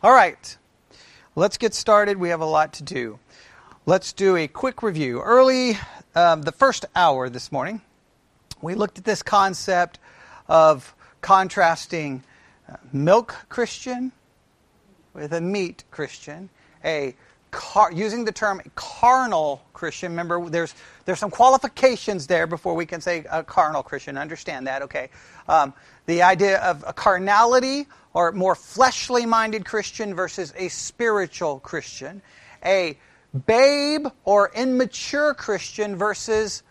All right, let's get started. We have a lot to do. Let's do a quick review. Early, um, the first hour this morning, we looked at this concept of contrasting milk Christian with a meat Christian, a car, using the term carnal Christian. Remember, there's there's some qualifications there before we can say a carnal Christian. Understand that, okay? Um, the idea of a carnality or more fleshly minded Christian versus a spiritual Christian, a babe or immature Christian versus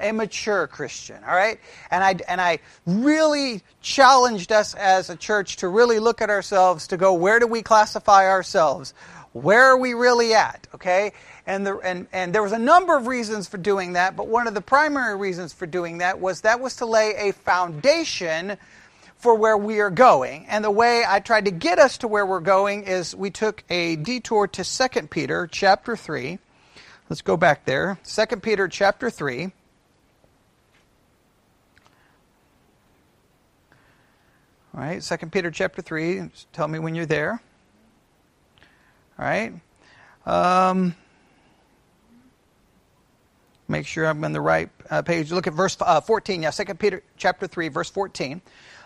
a mature Christian, all right? And I, and I really challenged us as a church to really look at ourselves to go, where do we classify ourselves? Where are we really at, okay? And, the, and, and there was a number of reasons for doing that, but one of the primary reasons for doing that was that was to lay a foundation for where we are going. And the way I tried to get us to where we're going is we took a detour to 2 Peter chapter 3. Let's go back there. 2 Peter chapter 3. All right, 2 Peter chapter 3. Tell me when you're there. All right. Um, make sure I'm on the right uh, page. Look at verse uh, 14. Yeah, 2 Peter chapter 3, verse 14.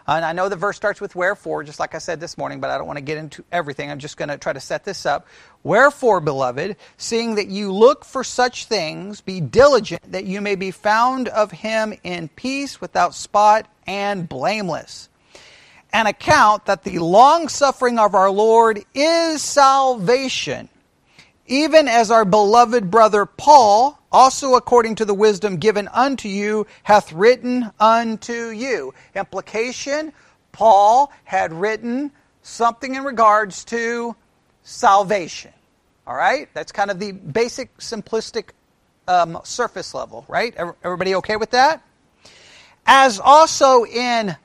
And I know the verse starts with wherefore, just like I said this morning, but I don't want to get into everything. I'm just going to try to set this up. Wherefore, beloved, seeing that you look for such things, be diligent that you may be found of him in peace, without spot, and blameless an account that the long suffering of our Lord is salvation, even as our beloved brother Paul, also according to the wisdom given unto you, hath written unto you. Implication Paul had written something in regards to salvation. All right? That's kind of the basic, simplistic um, surface level, right? Everybody okay with that? As also in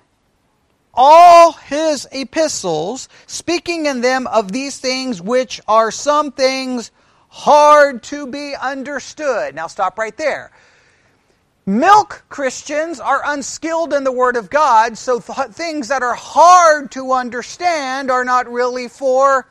all his epistles, speaking in them of these things which are some things hard to be understood. Now stop right there. Milk Christians are unskilled in the Word of God, so th- things that are hard to understand are not really for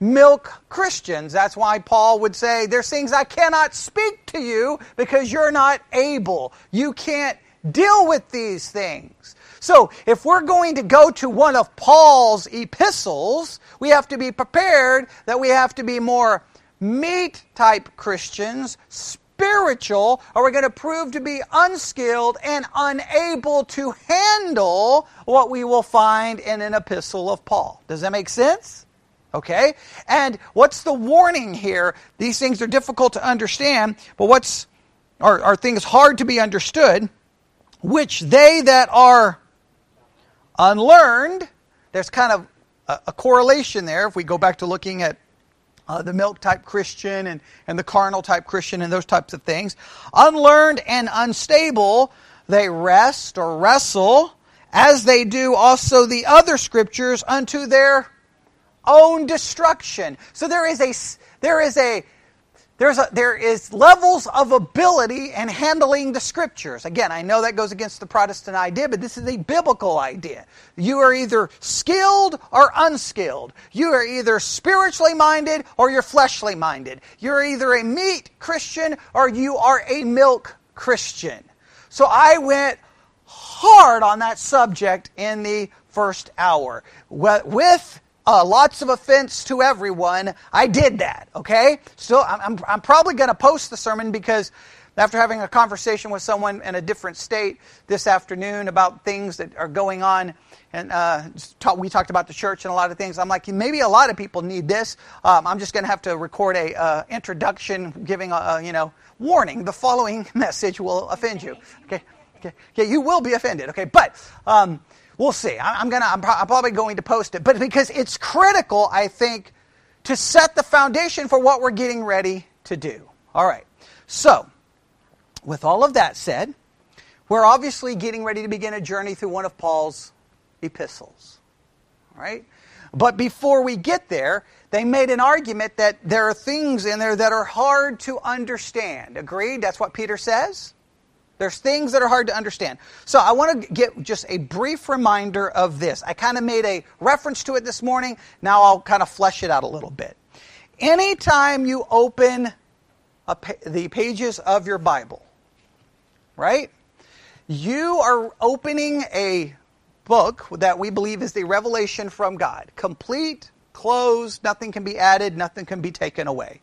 milk Christians. That's why Paul would say, There's things I cannot speak to you because you're not able. You can't deal with these things. So, if we're going to go to one of Paul's epistles, we have to be prepared that we have to be more meat type Christians, spiritual, or we're going to prove to be unskilled and unable to handle what we will find in an epistle of Paul. Does that make sense? Okay? And what's the warning here? These things are difficult to understand, but what's are, are things hard to be understood, which they that are unlearned, there's kind of a, a correlation there if we go back to looking at uh, the milk type Christian and, and the carnal type Christian and those types of things. Unlearned and unstable, they rest or wrestle, as they do also the other scriptures, unto their own destruction. So there is a, there is a there's a, there is levels of ability in handling the scriptures. Again, I know that goes against the Protestant idea, but this is a biblical idea. You are either skilled or unskilled. You are either spiritually minded or you're fleshly minded. You're either a meat Christian or you are a milk Christian. So I went hard on that subject in the first hour with uh, lots of offense to everyone, I did that, okay? Still, I'm, I'm probably going to post the sermon because after having a conversation with someone in a different state this afternoon about things that are going on, and uh, talk, we talked about the church and a lot of things. I'm like, maybe a lot of people need this. Um, I'm just going to have to record a uh, introduction, giving a, a, you know warning. The following message will offend you. Okay, okay, okay. You will be offended. Okay, but. Um, We'll see. I'm gonna. I'm, probably going to post it, but because it's critical, I think, to set the foundation for what we're getting ready to do. All right. So, with all of that said, we're obviously getting ready to begin a journey through one of Paul's epistles. All right. But before we get there, they made an argument that there are things in there that are hard to understand. Agreed? That's what Peter says? There's things that are hard to understand. So I want to get just a brief reminder of this. I kind of made a reference to it this morning. Now I'll kind of flesh it out a little bit. Anytime you open pa- the pages of your Bible, right? You are opening a book that we believe is the revelation from God. Complete, closed, nothing can be added, nothing can be taken away.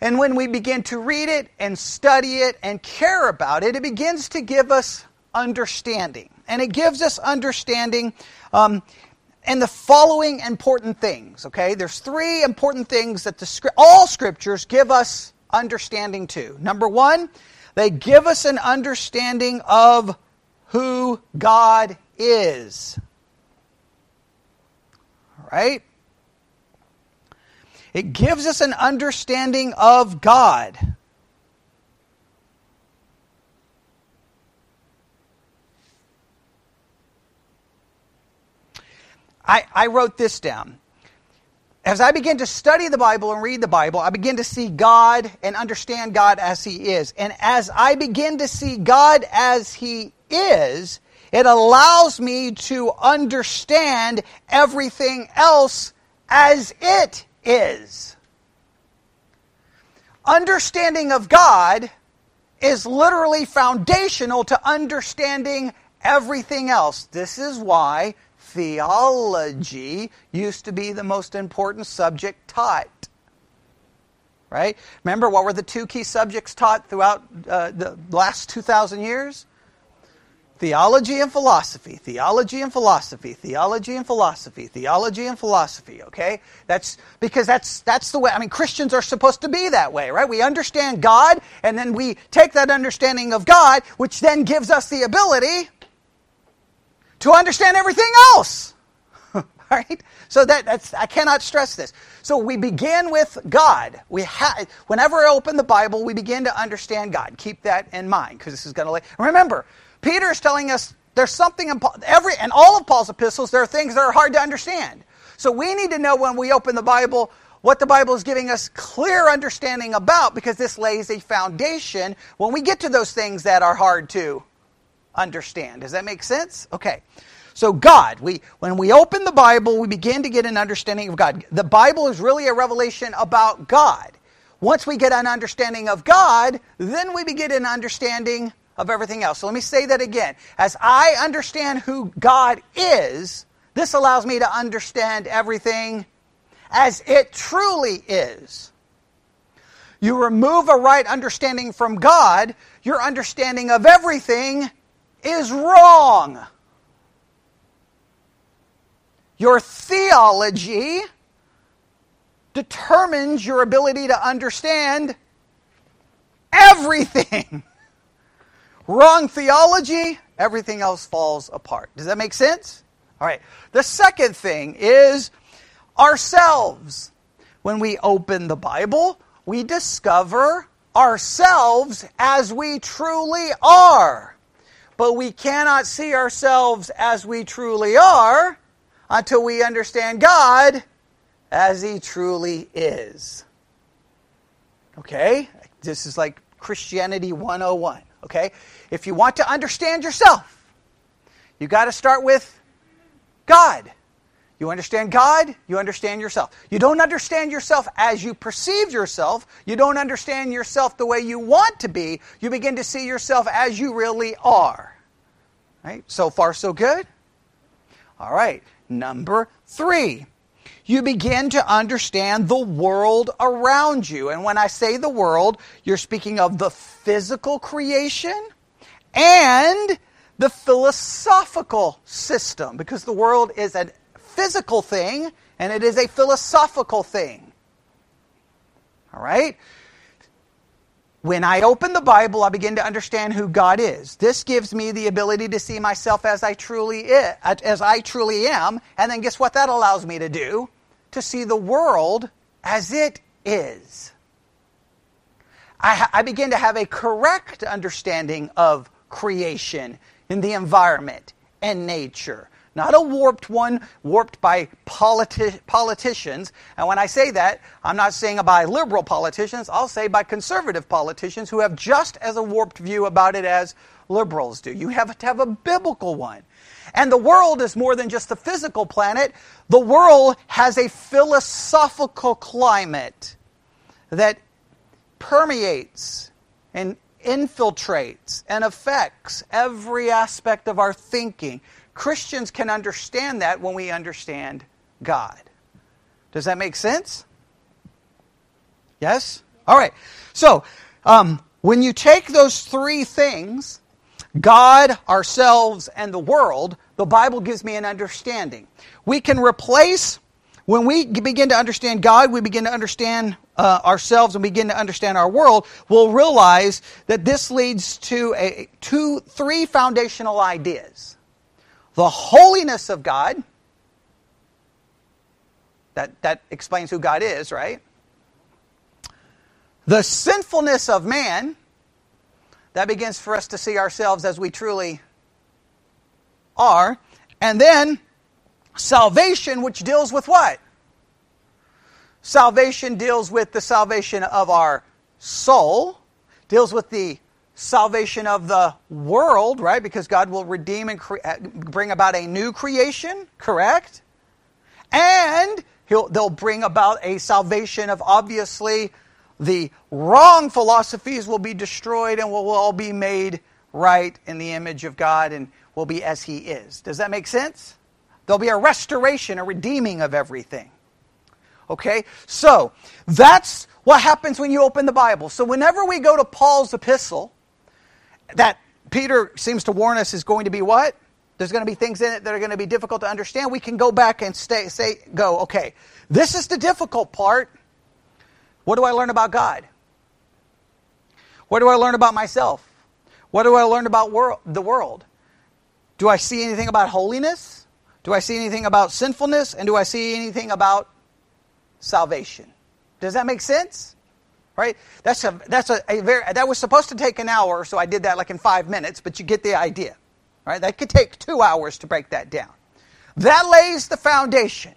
And when we begin to read it and study it and care about it, it begins to give us understanding. And it gives us understanding um, and the following important things. Okay, there's three important things that the all scriptures give us understanding to. Number one, they give us an understanding of who God is. All right? It gives us an understanding of God. I, I wrote this down. As I begin to study the Bible and read the Bible, I begin to see God and understand God as He is. And as I begin to see God as He is, it allows me to understand everything else as it is. Understanding of God is literally foundational to understanding everything else. This is why theology used to be the most important subject taught. Right? Remember, what were the two key subjects taught throughout uh, the last 2,000 years? Theology and philosophy, theology and philosophy, theology and philosophy, theology and philosophy, okay? That's because that's that's the way I mean Christians are supposed to be that way, right? We understand God and then we take that understanding of God, which then gives us the ability to understand everything else. right? So that, that's I cannot stress this. So we begin with God. We ha- whenever I open the Bible, we begin to understand God. Keep that in mind because this is going to. Lay. Remember, Peter is telling us there's something in every and all of Paul's epistles. There are things that are hard to understand. So we need to know when we open the Bible what the Bible is giving us clear understanding about because this lays a foundation when we get to those things that are hard to understand. Does that make sense? Okay. So God, we when we open the Bible, we begin to get an understanding of God. The Bible is really a revelation about God. Once we get an understanding of God, then we begin an understanding of everything else. So let me say that again. As I understand who God is, this allows me to understand everything as it truly is. You remove a right understanding from God, your understanding of everything is wrong. Your theology determines your ability to understand everything. Wrong theology, everything else falls apart. Does that make sense? All right. The second thing is ourselves. When we open the Bible, we discover ourselves as we truly are. But we cannot see ourselves as we truly are until we understand God as He truly is. Okay? This is like Christianity 101. Okay? If you want to understand yourself, you got to start with God. You understand God, you understand yourself. You don't understand yourself as you perceive yourself. You don't understand yourself the way you want to be. You begin to see yourself as you really are. Right? So far, so good? All right. Number three, you begin to understand the world around you. And when I say the world, you're speaking of the physical creation and the philosophical system, because the world is a physical thing and it is a philosophical thing. All right? When I open the Bible, I begin to understand who God is. This gives me the ability to see myself as I truly is, as I truly am, and then guess what that allows me to do? To see the world as it is. I, I begin to have a correct understanding of creation in the environment and nature. not a warped one, warped by politi- politicians. And when I say that, I'm not saying by liberal politicians, I'll say by conservative politicians who have just as a warped view about it as liberals do. You have to have a biblical one. And the world is more than just a physical planet, the world has a philosophical climate that permeates and infiltrates and affects every aspect of our thinking. Christians can understand that when we understand God. Does that make sense? Yes? All right. So, um, when you take those three things, God, ourselves, and the world, the Bible gives me an understanding. We can replace, when we begin to understand God, we begin to understand uh, ourselves and begin to understand our world, we'll realize that this leads to a, two, three foundational ideas the holiness of God. That, that explains who God is, right? The sinfulness of man. That begins for us to see ourselves as we truly are. And then salvation, which deals with what? Salvation deals with the salvation of our soul, deals with the salvation of the world, right? Because God will redeem and cre- uh, bring about a new creation, correct? And he'll, they'll bring about a salvation of obviously the wrong philosophies will be destroyed and will all be made right in the image of God and will be as He is. Does that make sense? There'll be a restoration, a redeeming of everything. Okay? So, that's what happens when you open the Bible. So, whenever we go to Paul's epistle, that Peter seems to warn us is going to be what? There's going to be things in it that are going to be difficult to understand. We can go back and stay, say, go, okay, this is the difficult part. What do I learn about God? What do I learn about myself? What do I learn about wor- the world? Do I see anything about holiness? Do I see anything about sinfulness? And do I see anything about salvation? Does that make sense? right? That's a that's a, a, very that was supposed to take an hour, so I did that like in five minutes, but you get the idea, right? That could take two hours to break that down. That lays the foundation.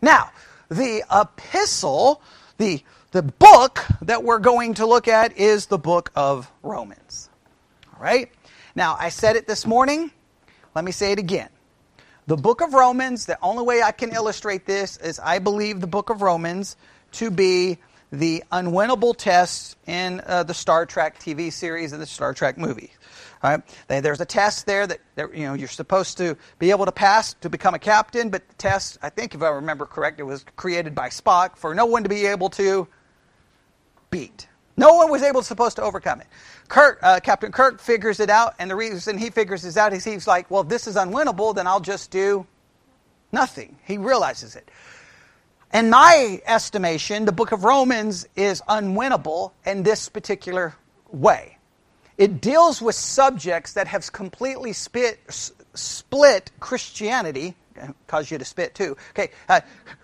Now, the epistle, the the book that we're going to look at is the book of Romans. All right? Now, I said it this morning. Let me say it again. The book of Romans, the only way I can illustrate this is I believe the book of Romans to be the unwinnable tests in uh, the Star Trek TV series and the Star Trek movie. Right? There's a test there that, that, you know you're supposed to be able to pass to become a captain, but the test, I think if I remember correct, it was created by Spock for no one to be able to beat. No one was able supposed to overcome it. Kirk, uh, Captain Kirk figures it out, and the reason he figures this out is he's like, well, if this is unwinnable, then I'll just do nothing. He realizes it. In my estimation, the book of Romans is unwinnable in this particular way. It deals with subjects that have completely spit, split Christianity, cause you to spit too, okay, uh,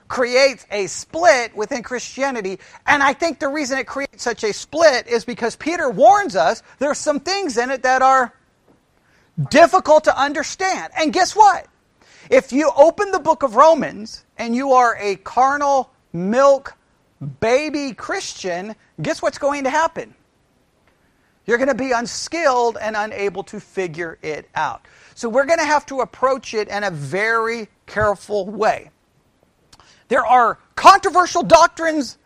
creates a split within Christianity. And I think the reason it creates such a split is because Peter warns us there's some things in it that are difficult to understand. And guess what? If you open the book of Romans and you are a carnal milk baby Christian, guess what's going to happen? You're going to be unskilled and unable to figure it out. So we're going to have to approach it in a very careful way. There are controversial doctrines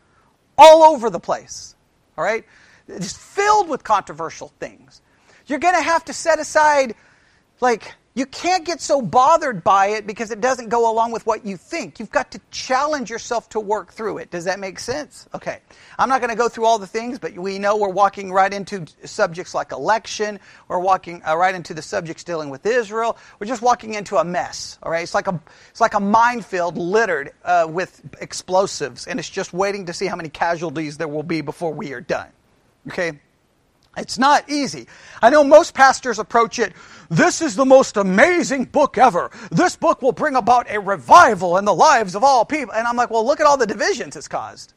all over the place. All right? It's filled with controversial things. You're going to have to set aside like you can't get so bothered by it because it doesn't go along with what you think. You've got to challenge yourself to work through it. Does that make sense? Okay. I'm not going to go through all the things, but we know we're walking right into subjects like election. We're walking uh, right into the subjects dealing with Israel. We're just walking into a mess. All right. It's like a it's like a minefield littered uh, with explosives, and it's just waiting to see how many casualties there will be before we are done. Okay. It's not easy. I know most pastors approach it, this is the most amazing book ever. This book will bring about a revival in the lives of all people. And I'm like, well, look at all the divisions it's caused.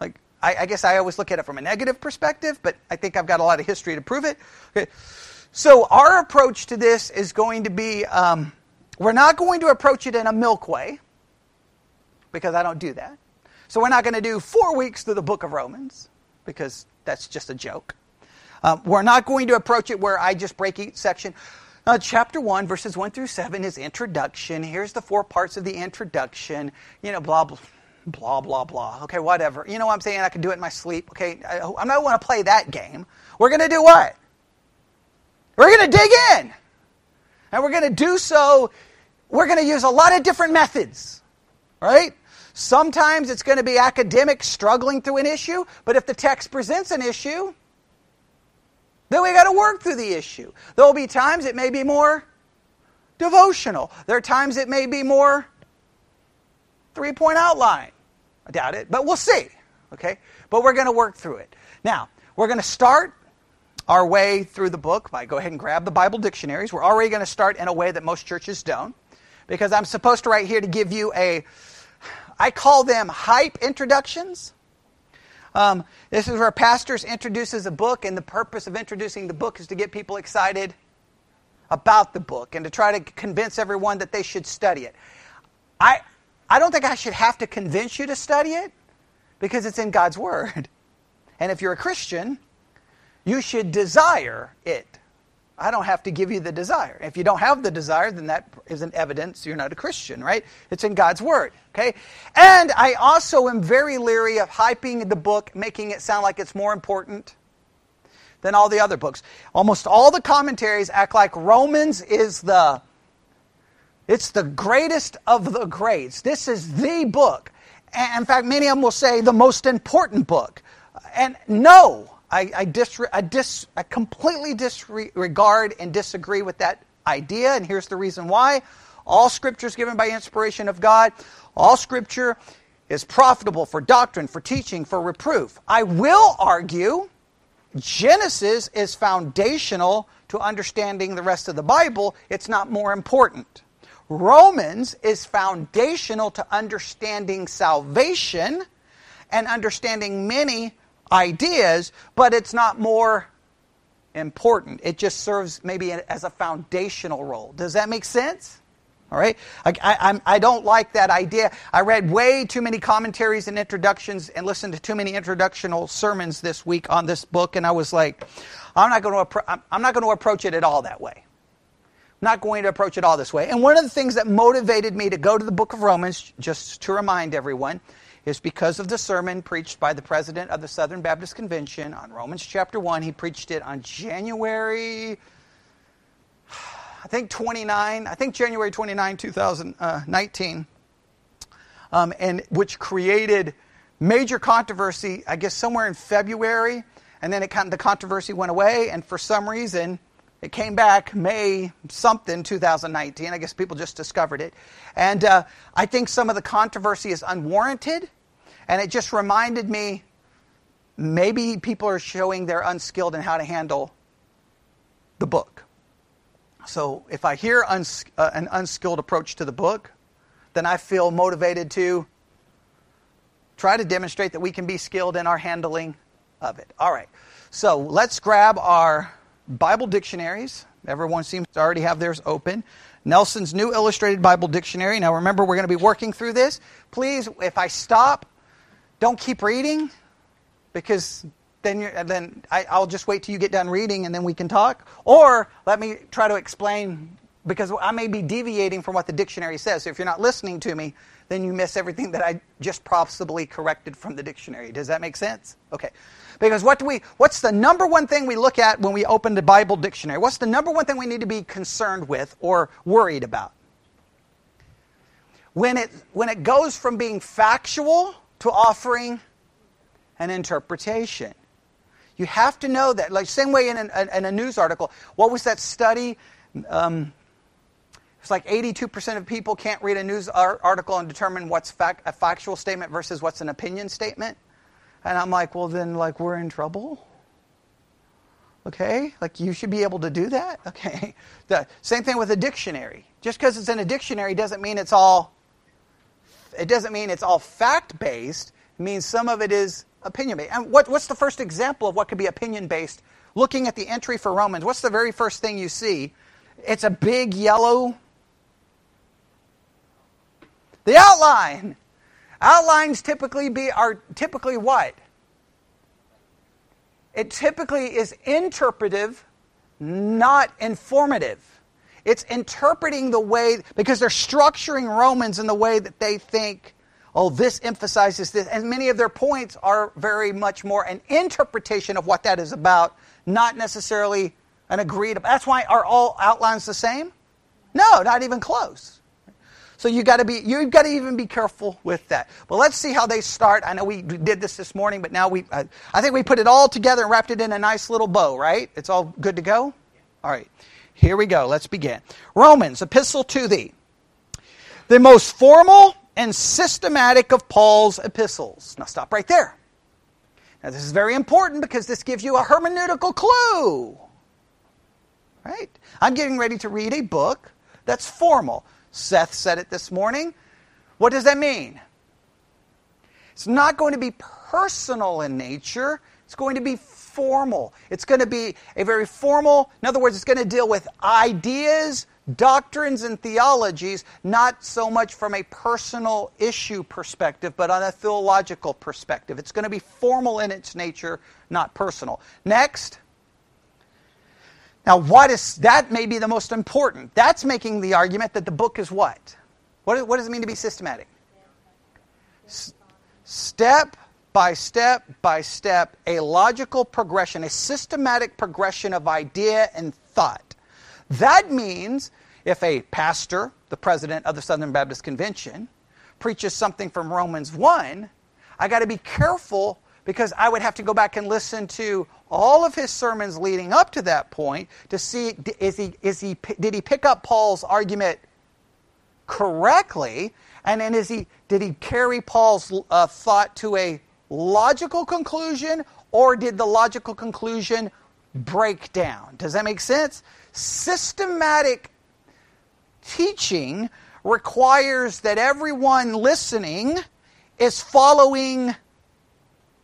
Like, I, I guess I always look at it from a negative perspective, but I think I've got a lot of history to prove it. Okay. So, our approach to this is going to be um, we're not going to approach it in a milk way because I don't do that. So we're not going to do four weeks through the book of Romans because that's just a joke. Um, we're not going to approach it where I just break each section. Uh, chapter 1, verses 1 through 7 is introduction. Here's the four parts of the introduction. You know, blah, blah, blah, blah, blah. Okay, whatever. You know what I'm saying? I can do it in my sleep. Okay, I, I'm not want to play that game. We're going to do what? We're going to dig in. And we're going to do so, we're going to use a lot of different methods, right? Sometimes it's going to be academic struggling through an issue, but if the text presents an issue, then we got to work through the issue. There will be times it may be more devotional. There are times it may be more three point outline. I doubt it, but we'll see. Okay? But we're going to work through it. Now, we're going to start our way through the book by go ahead and grab the Bible dictionaries. We're already going to start in a way that most churches don't because I'm supposed to right here to give you a I call them hype introductions. Um, this is where pastors introduces a book, and the purpose of introducing the book is to get people excited about the book and to try to convince everyone that they should study it. I, I don't think I should have to convince you to study it because it's in God's Word. And if you're a Christian, you should desire it. I don't have to give you the desire. If you don't have the desire, then that is an evidence you're not a Christian, right? It's in God's Word, okay? And I also am very leery of hyping the book, making it sound like it's more important than all the other books. Almost all the commentaries act like Romans is the it's the greatest of the greats. This is the book. And in fact, many of them will say the most important book. And no, I, I, dis, I, dis, I completely disregard and disagree with that idea, and here's the reason why. All scripture is given by inspiration of God. All scripture is profitable for doctrine, for teaching, for reproof. I will argue Genesis is foundational to understanding the rest of the Bible. It's not more important. Romans is foundational to understanding salvation and understanding many ideas, but it's not more important. It just serves maybe as a foundational role. Does that make sense? All right? I, I, I, don't like that idea. I read way too many commentaries and introductions and listened to too many introductional sermons this week on this book, and I was like, I'm not going to, I'm not going to approach it at all that way. I'm not going to approach it all this way. And one of the things that motivated me to go to the book of Romans, just to remind everyone, is because of the sermon preached by the president of the Southern Baptist Convention on Romans chapter 1. He preached it on January, I think 29, I think January 29, 2019, um, and which created major controversy, I guess somewhere in February, and then it kind of, the controversy went away, and for some reason, it came back May something 2019. I guess people just discovered it. And uh, I think some of the controversy is unwarranted. And it just reminded me maybe people are showing they're unskilled in how to handle the book. So if I hear uns- uh, an unskilled approach to the book, then I feel motivated to try to demonstrate that we can be skilled in our handling of it. All right. So let's grab our Bible dictionaries. Everyone seems to already have theirs open. Nelson's New Illustrated Bible Dictionary. Now remember, we're going to be working through this. Please, if I stop, don't keep reading because then, then I, will just wait till you get done reading and then we can talk. Or let me try to explain because I may be deviating from what the dictionary says. So if you're not listening to me, then you miss everything that I just possibly corrected from the dictionary. Does that make sense? Okay. Because what do we what's the number one thing we look at when we open the Bible dictionary? What's the number one thing we need to be concerned with or worried about? When it when it goes from being factual to offering an interpretation. You have to know that. Like same way in, an, in a news article. What was that study? Um, it's like 82% of people can't read a news article and determine what's fact, a factual statement versus what's an opinion statement. And I'm like, well, then, like, we're in trouble. Okay? Like, you should be able to do that. Okay. The same thing with a dictionary. Just because it's in a dictionary doesn't mean it's all it doesn't mean it's all fact based. It means some of it is opinion based. And what, what's the first example of what could be opinion based? Looking at the entry for Romans, what's the very first thing you see? It's a big yellow The outline. Outlines typically be are typically what? It typically is interpretive, not informative. It's interpreting the way because they're structuring Romans in the way that they think oh, this emphasizes this. And many of their points are very much more an interpretation of what that is about, not necessarily an agreed. That's why are all outlines the same? No, not even close. So you got to be you've got to even be careful with that. But let's see how they start. I know we did this this morning, but now we I, I think we put it all together and wrapped it in a nice little bow, right? It's all good to go. All right. Here we go. Let's begin. Romans, epistle to thee. The most formal and systematic of Paul's epistles. Now stop right there. Now this is very important because this gives you a hermeneutical clue. Right? I'm getting ready to read a book that's formal. Seth said it this morning. What does that mean? It's not going to be personal in nature. It's going to be formal. It's going to be a very formal, in other words, it's going to deal with ideas, doctrines and theologies, not so much from a personal issue perspective, but on a theological perspective. It's going to be formal in its nature, not personal. Next. Now, what is that? May be the most important. That's making the argument that the book is what? What, what does it mean to be systematic? Step by step by step, a logical progression, a systematic progression of idea and thought. That means if a pastor, the president of the Southern Baptist Convention, preaches something from Romans 1, I got to be careful because I would have to go back and listen to all of his sermons leading up to that point to see is he, is he, did he pick up Paul's argument correctly? And then is he, did he carry Paul's uh, thought to a logical conclusion or did the logical conclusion break down? Does that make sense? systematic teaching requires that everyone listening is following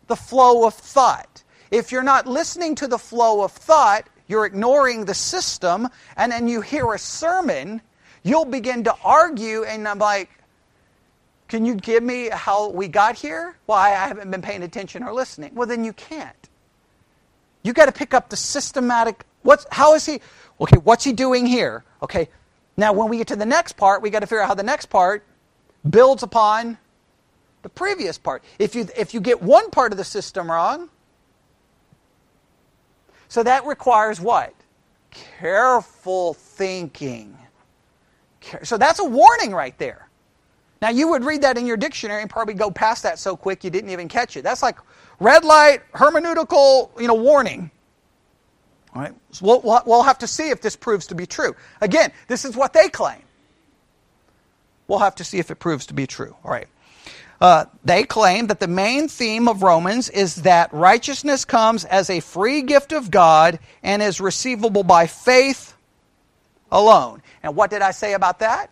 the flow of thought. If you're not listening to the flow of thought, you're ignoring the system, and then you hear a sermon, you'll begin to argue, and I'm like, can you give me how we got here? Why I haven't been paying attention or listening. Well, then you can't. You got to pick up the systematic. What's how is he? Okay, what's he doing here? Okay, now when we get to the next part, we got to figure out how the next part builds upon the previous part. If you, if you get one part of the system wrong, so that requires what? Careful thinking. So that's a warning right there. Now, you would read that in your dictionary and probably go past that so quick you didn't even catch it. That's like red light, hermeneutical, you know, warning. All right? So we'll, we'll have to see if this proves to be true. Again, this is what they claim. We'll have to see if it proves to be true. All right. Uh, they claim that the main theme of Romans is that righteousness comes as a free gift of God and is receivable by faith alone. And what did I say about that?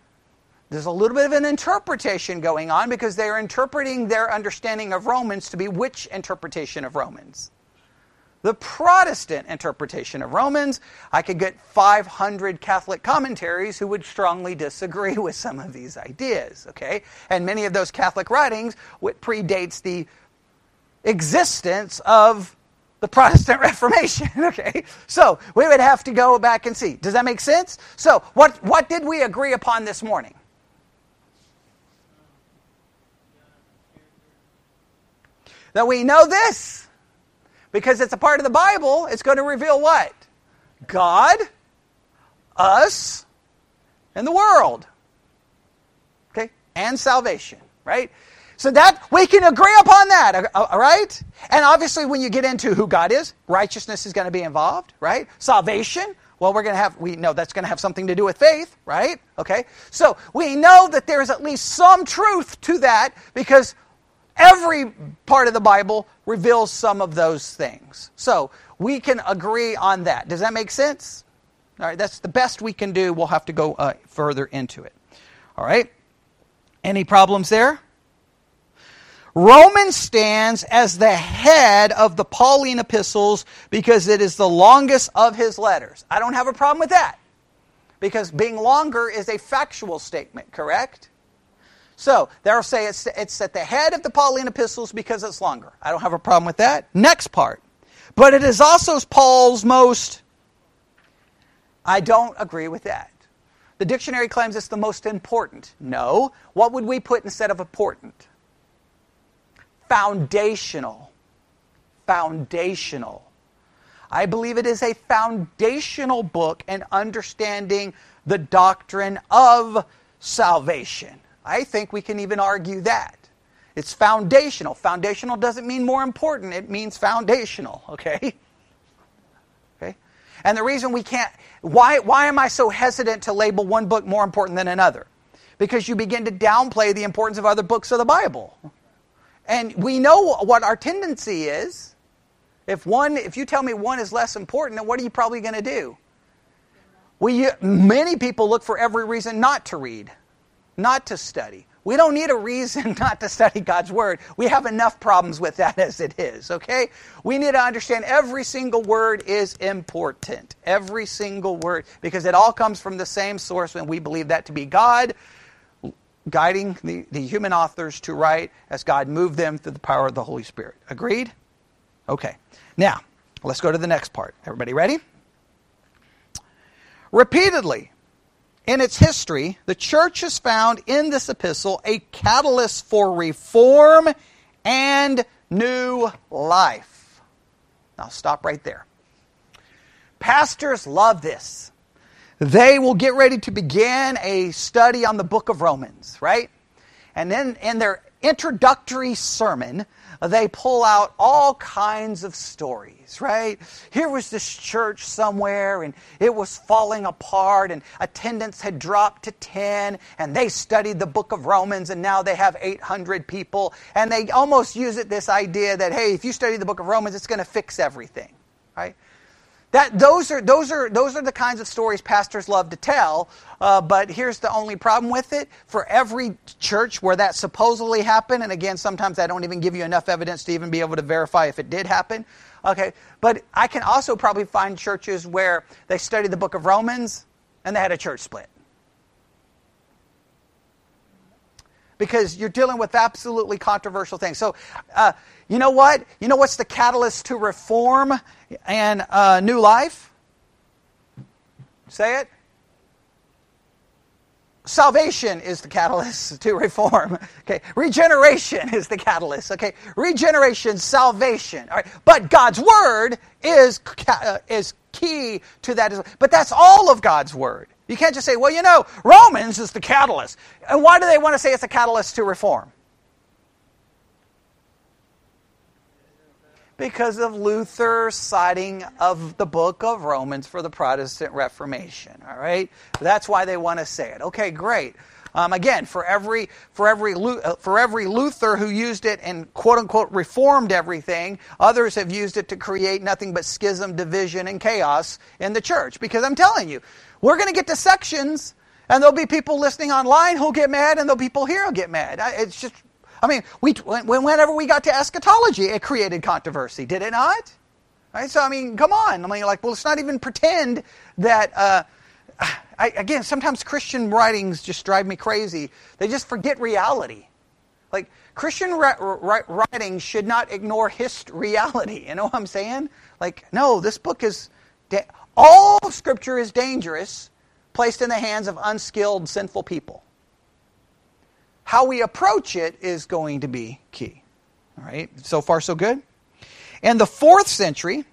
There's a little bit of an interpretation going on because they are interpreting their understanding of Romans to be which interpretation of Romans? the Protestant interpretation of Romans. I could get 500 Catholic commentaries who would strongly disagree with some of these ideas, okay? And many of those Catholic writings predates the existence of the Protestant Reformation, okay? So, we would have to go back and see. Does that make sense? So, what what did we agree upon this morning? That we know this because it's a part of the Bible, it's going to reveal what? God, us, and the world. Okay? And salvation, right? So that we can agree upon that, all right? And obviously when you get into who God is, righteousness is going to be involved, right? Salvation, well, we're going to have, we know that's going to have something to do with faith, right? Okay? So we know that there's at least some truth to that because Every part of the Bible reveals some of those things. So we can agree on that. Does that make sense? All right, that's the best we can do. We'll have to go uh, further into it. All right? Any problems there? Romans stands as the head of the Pauline epistles because it is the longest of his letters. I don't have a problem with that because being longer is a factual statement, correct? So they'll say it's, it's at the head of the Pauline epistles because it's longer. I don't have a problem with that. Next part. But it is also Paul's most. I don't agree with that. The dictionary claims it's the most important. No. What would we put instead of important? Foundational. Foundational. I believe it is a foundational book in understanding the doctrine of salvation. I think we can even argue that. It's foundational. Foundational doesn't mean more important, it means foundational, okay? Okay? And the reason we can't why why am I so hesitant to label one book more important than another? Because you begin to downplay the importance of other books of the Bible. And we know what our tendency is. If one if you tell me one is less important, then what are you probably going to do? We many people look for every reason not to read not to study. We don't need a reason not to study God's Word. We have enough problems with that as it is, okay? We need to understand every single word is important. Every single word, because it all comes from the same source, and we believe that to be God guiding the, the human authors to write as God moved them through the power of the Holy Spirit. Agreed? Okay. Now, let's go to the next part. Everybody ready? Repeatedly, in its history, the church has found in this epistle a catalyst for reform and new life. Now, stop right there. Pastors love this. They will get ready to begin a study on the book of Romans, right? And then in their introductory sermon, they pull out all kinds of stories, right? Here was this church somewhere and it was falling apart and attendance had dropped to 10 and they studied the book of Romans and now they have 800 people and they almost use it this idea that hey, if you study the book of Romans it's going to fix everything, right? That, those, are, those, are, those are the kinds of stories pastors love to tell, uh, but here's the only problem with it. For every church where that supposedly happened, and again, sometimes I don't even give you enough evidence to even be able to verify if it did happen, okay, but I can also probably find churches where they studied the book of Romans and they had a church split. because you're dealing with absolutely controversial things. So, uh, you know what? You know what's the catalyst to reform and uh, new life? Say it. Salvation is the catalyst to reform. Okay, regeneration is the catalyst. Okay, regeneration, salvation. All right, but God's word is uh, is key to that. But that's all of God's word. You can't just say, well, you know, Romans is the catalyst. And why do they want to say it's a catalyst to reform? Because of Luther's citing of the book of Romans for the Protestant Reformation. All right? That's why they want to say it. Okay, great. Um, again, for every for every uh, for every Luther who used it and quote unquote reformed everything, others have used it to create nothing but schism, division, and chaos in the church. Because I'm telling you, we're going to get to sections, and there'll be people listening online who'll get mad, and there'll be people here who'll get mad. It's just, I mean, we, whenever we got to eschatology, it created controversy, did it not? Right? So, I mean, come on. I mean, like, well, let's not even pretend that. Uh, I, again, sometimes Christian writings just drive me crazy. They just forget reality. Like, Christian writings should not ignore hist- reality. You know what I'm saying? Like, no, this book is. Da- all Scripture is dangerous, placed in the hands of unskilled, sinful people. How we approach it is going to be key. All right, so far, so good. In the fourth century,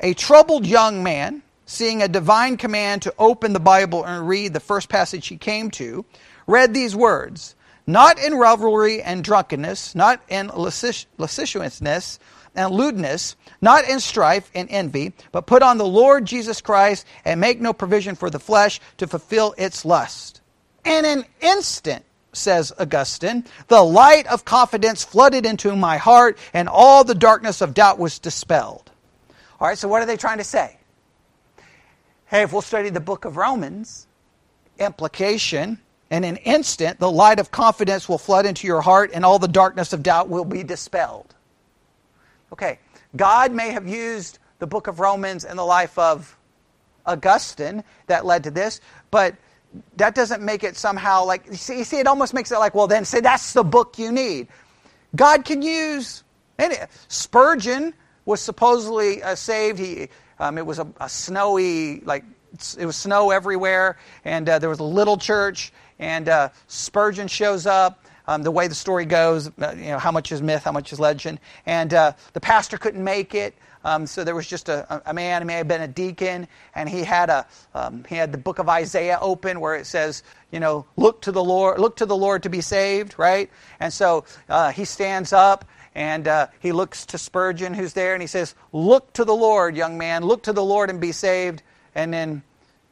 a troubled young man, seeing a divine command to open the Bible and read the first passage he came to, read these words Not in revelry and drunkenness, not in licentiousness and lewdness, not in strife and envy, but put on the Lord Jesus Christ and make no provision for the flesh to fulfill its lust. In an instant, says Augustine, the light of confidence flooded into my heart and all the darkness of doubt was dispelled. All right, so what are they trying to say? Hey, if we'll study the book of Romans, implication, in an instant, the light of confidence will flood into your heart and all the darkness of doubt will be dispelled. Okay, God may have used the book of Romans and the life of Augustine that led to this, but that doesn't make it somehow like, you see, you see, it almost makes it like, well, then say that's the book you need. God can use any. Spurgeon was supposedly uh, saved. He, um, it was a, a, snowy, like, it was snow everywhere, and uh, there was a little church, and uh, Spurgeon shows up. Um, the way the story goes, uh, you know, how much is myth, how much is legend. And uh, the pastor couldn't make it. Um, so there was just a, a, man, he may have been a deacon, and he had a um, he had the book of Isaiah open where it says, you know, look to the Lord, look to the Lord to be saved, right? And so uh, he stands up and uh, he looks to Spurgeon, who's there, and he says, "Look to the Lord, young man. Look to the Lord and be saved." And then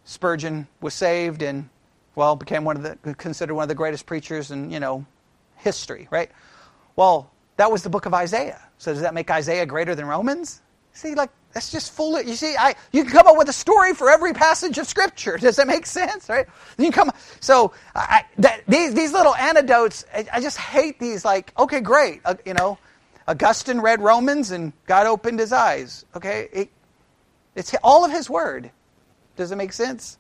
Spurgeon was saved and well became one of the considered one of the greatest preachers in you know history, right? Well, that was the book of Isaiah. So does that make Isaiah greater than Romans? See, like that's just full. Of, you see, I you can come up with a story for every passage of Scripture. Does that make sense? Right? You come. So I, that, these these little anecdotes, I, I, just hate these. Like, okay, great. Uh, you know, Augustine read Romans and God opened his eyes. Okay, it, it's all of His Word. Does it make sense?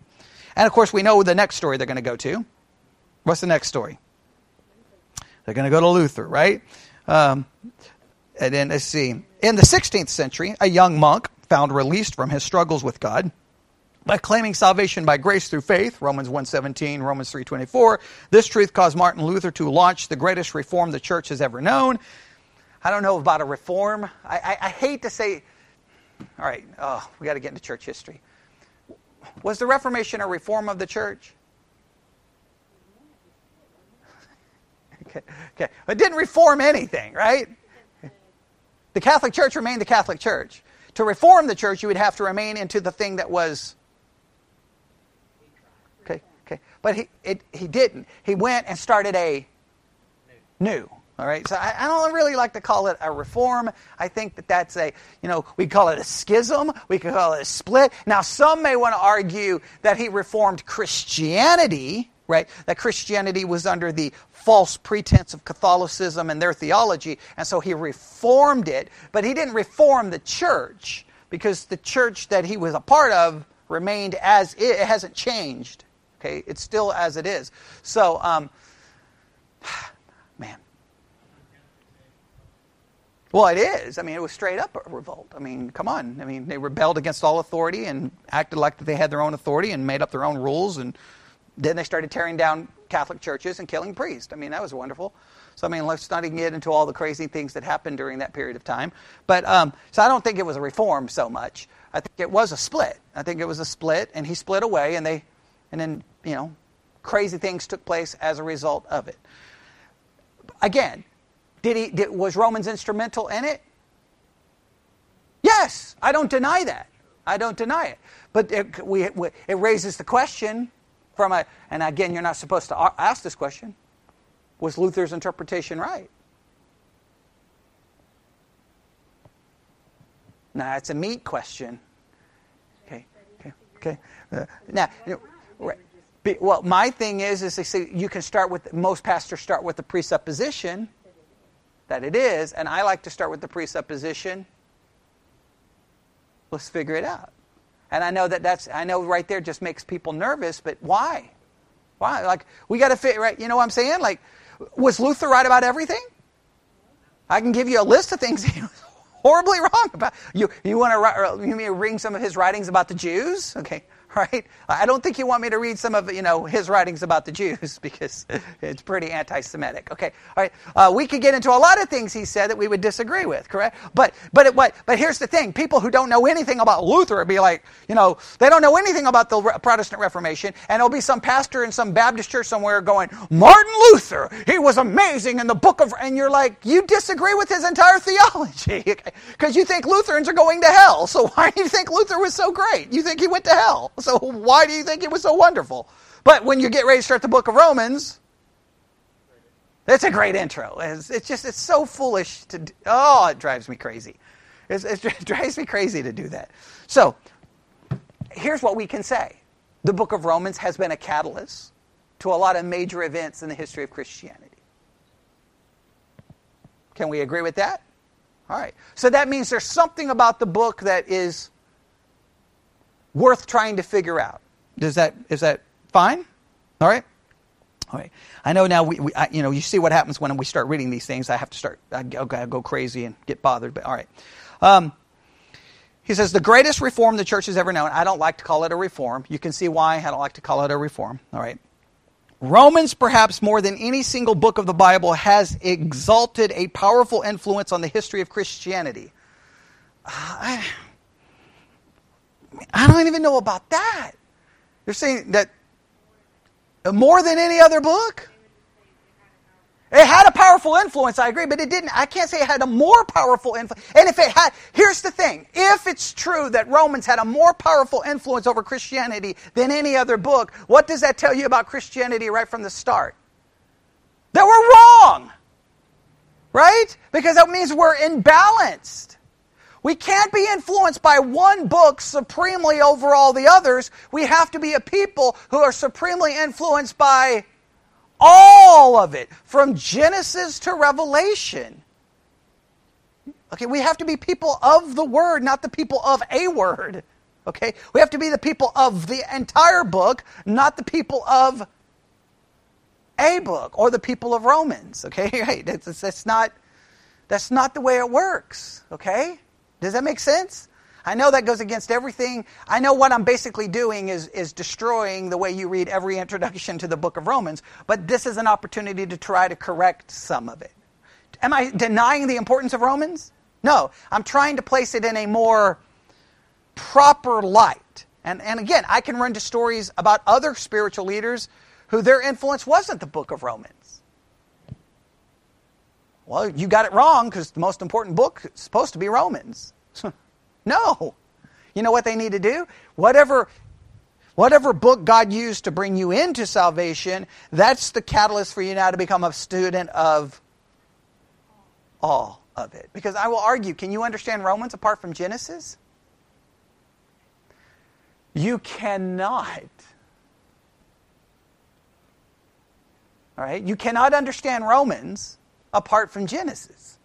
And of course, we know the next story they're going to go to. What's the next story? They're going to go to Luther, right? Um, and then let's see. In the 16th century, a young monk found released from his struggles with God by claiming salvation by grace through faith romans 1.17 romans 3.24 this truth caused martin luther to launch the greatest reform the church has ever known. I don't know about a reform. I, I, I hate to say all right oh, we got to get into church history. Was the reformation a reform of the church? Okay, okay. it didn't reform anything right the Catholic Church remained the Catholic Church. To reform the church, you would have to remain into the thing that was. Okay, okay. But he, it, he didn't. He went and started a new. All right, so I, I, don't really like to call it a reform. I think that that's a, you know, we call it a schism. We could call it a split. Now, some may want to argue that he reformed Christianity, right? That Christianity was under the false pretense of Catholicism and their theology, and so he reformed it, but he didn't reform the church because the church that he was a part of remained as it, it hasn't changed. Okay, it's still as it is. So, um, man. Well, it is. I mean, it was straight up a revolt. I mean, come on. I mean, they rebelled against all authority and acted like they had their own authority and made up their own rules and then they started tearing down Catholic churches and killing priests. I mean, that was wonderful. So, I mean, let's not even get into all the crazy things that happened during that period of time. But, um, so I don't think it was a reform so much. I think it was a split. I think it was a split, and he split away, and they, and then, you know, crazy things took place as a result of it. Again, did he, did, was Romans instrumental in it? Yes, I don't deny that. I don't deny it. But it, we, it raises the question from a, and again, you're not supposed to ask this question. Was Luther's interpretation right? Now, it's a meat question. Okay, okay, okay. Uh, now, you know, right. well, my thing is, is they say you can start with, most pastors start with the presupposition that it is, and I like to start with the presupposition. Let's figure it out. And I know that that's, I know right there just makes people nervous, but why? Why? Like, we got to fit, right? You know what I'm saying? Like, was Luther right about everything? I can give you a list of things he was horribly wrong about. You, you want to, you mean read some of his writings about the Jews? Okay right? I don't think you want me to read some of you know his writings about the Jews because it's pretty anti-Semitic. Okay, all right. Uh, we could get into a lot of things he said that we would disagree with, correct? But but what? But here's the thing: people who don't know anything about Luther would be like, you know, they don't know anything about the Protestant Reformation, and there'll be some pastor in some Baptist church somewhere going, Martin Luther, he was amazing in the Book of, and you're like, you disagree with his entire theology because you think Lutherans are going to hell. So why do you think Luther was so great? You think he went to hell? So why do you think it was so wonderful? But when you get ready to start the book of Romans, it's a great intro. It's, it's just, it's so foolish to, oh, it drives me crazy. It's, it drives me crazy to do that. So, here's what we can say the book of Romans has been a catalyst to a lot of major events in the history of Christianity. Can we agree with that? All right. So that means there's something about the book that is worth trying to figure out. Does that, is that fine? All right? All right. I know now, we, we I, you know, you see what happens when we start reading these things. I have to start, I go, I go crazy and get bothered, but all right. Um, he says, the greatest reform the church has ever known. I don't like to call it a reform. You can see why I don't like to call it a reform. All right. Romans, perhaps more than any single book of the Bible, has exalted a powerful influence on the history of Christianity. I, I don't even know about that. You're saying that more than any other book? It had a powerful influence, I agree, but it didn't. I can't say it had a more powerful influence. And if it had, here's the thing if it's true that Romans had a more powerful influence over Christianity than any other book, what does that tell you about Christianity right from the start? That we're wrong, right? Because that means we're imbalanced. We can't be influenced by one book supremely over all the others. We have to be a people who are supremely influenced by all of it, from Genesis to Revelation. Okay, we have to be people of the Word, not the people of a Word. Okay, we have to be the people of the entire book, not the people of a book or the people of Romans. Okay, right? That's, that's not that's not the way it works. Okay, does that make sense? I know that goes against everything. I know what I'm basically doing is, is destroying the way you read every introduction to the book of Romans, but this is an opportunity to try to correct some of it. Am I denying the importance of Romans? No. I'm trying to place it in a more proper light. And, and again, I can run to stories about other spiritual leaders who their influence wasn't the book of Romans. Well, you got it wrong because the most important book is supposed to be Romans. No. You know what they need to do? Whatever whatever book God used to bring you into salvation, that's the catalyst for you now to become a student of all of it. Because I will argue, can you understand Romans apart from Genesis? You cannot. All right? You cannot understand Romans apart from Genesis.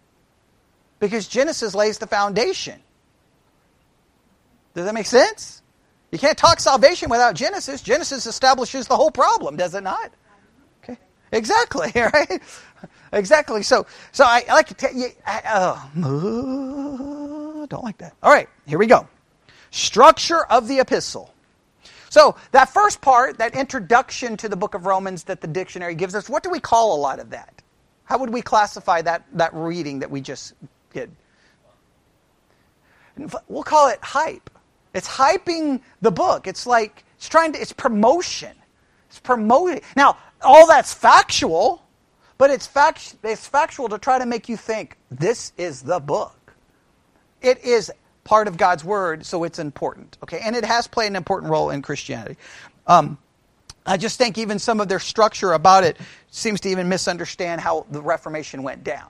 Because Genesis lays the foundation. Does that make sense? You can't talk salvation without Genesis. Genesis establishes the whole problem, does it not? Okay. Exactly, right? Exactly. So, so I, I like to tell you, I, oh, uh, don't like that. All right, here we go. Structure of the epistle. So, that first part, that introduction to the book of Romans that the dictionary gives us, what do we call a lot of that? How would we classify that, that reading that we just did? We'll call it hype. It's hyping the book. It's like it's trying to it's promotion. It's promoting. Now, all that's factual, but it's fact it's factual to try to make you think this is the book. It is part of God's word, so it's important. Okay, and it has played an important role in Christianity. Um, I just think even some of their structure about it seems to even misunderstand how the Reformation went down.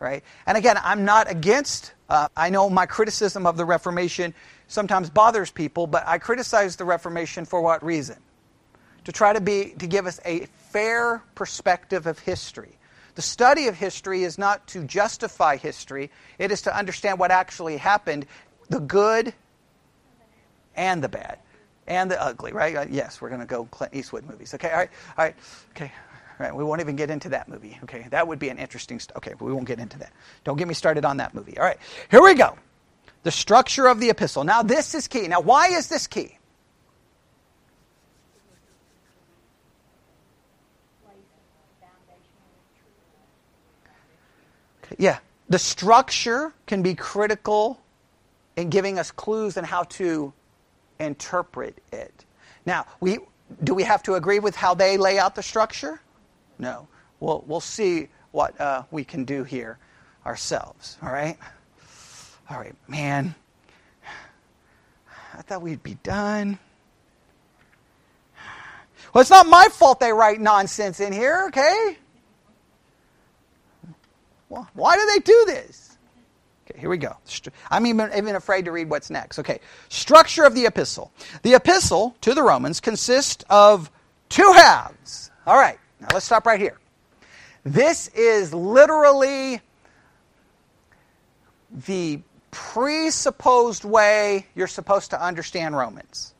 Right? And again, I'm not against, uh, I know my criticism of the Reformation sometimes bothers people, but I criticize the Reformation for what reason? To try to be to give us a fair perspective of history. The study of history is not to justify history, it is to understand what actually happened, the good and the bad. And the ugly, right? Uh, yes, we're going to go Clint Eastwood movies. Okay, all right, all right, okay. All right, we won't even get into that movie. Okay, that would be an interesting. St- okay, but we won't get into that. Don't get me started on that movie. All right, here we go the structure of the epistle. Now, this is key. Now, why is this key? Yeah, the structure can be critical in giving us clues on how to interpret it. Now, we do we have to agree with how they lay out the structure? No. We'll, we'll see what uh, we can do here ourselves. All right? All right, man. I thought we'd be done. Well, it's not my fault they write nonsense in here, okay? Well, why do they do this? Okay, here we go. I'm even, even afraid to read what's next. Okay, structure of the epistle. The epistle to the Romans consists of two halves. All right, now let's stop right here. This is literally the presupposed way you're supposed to understand Romans.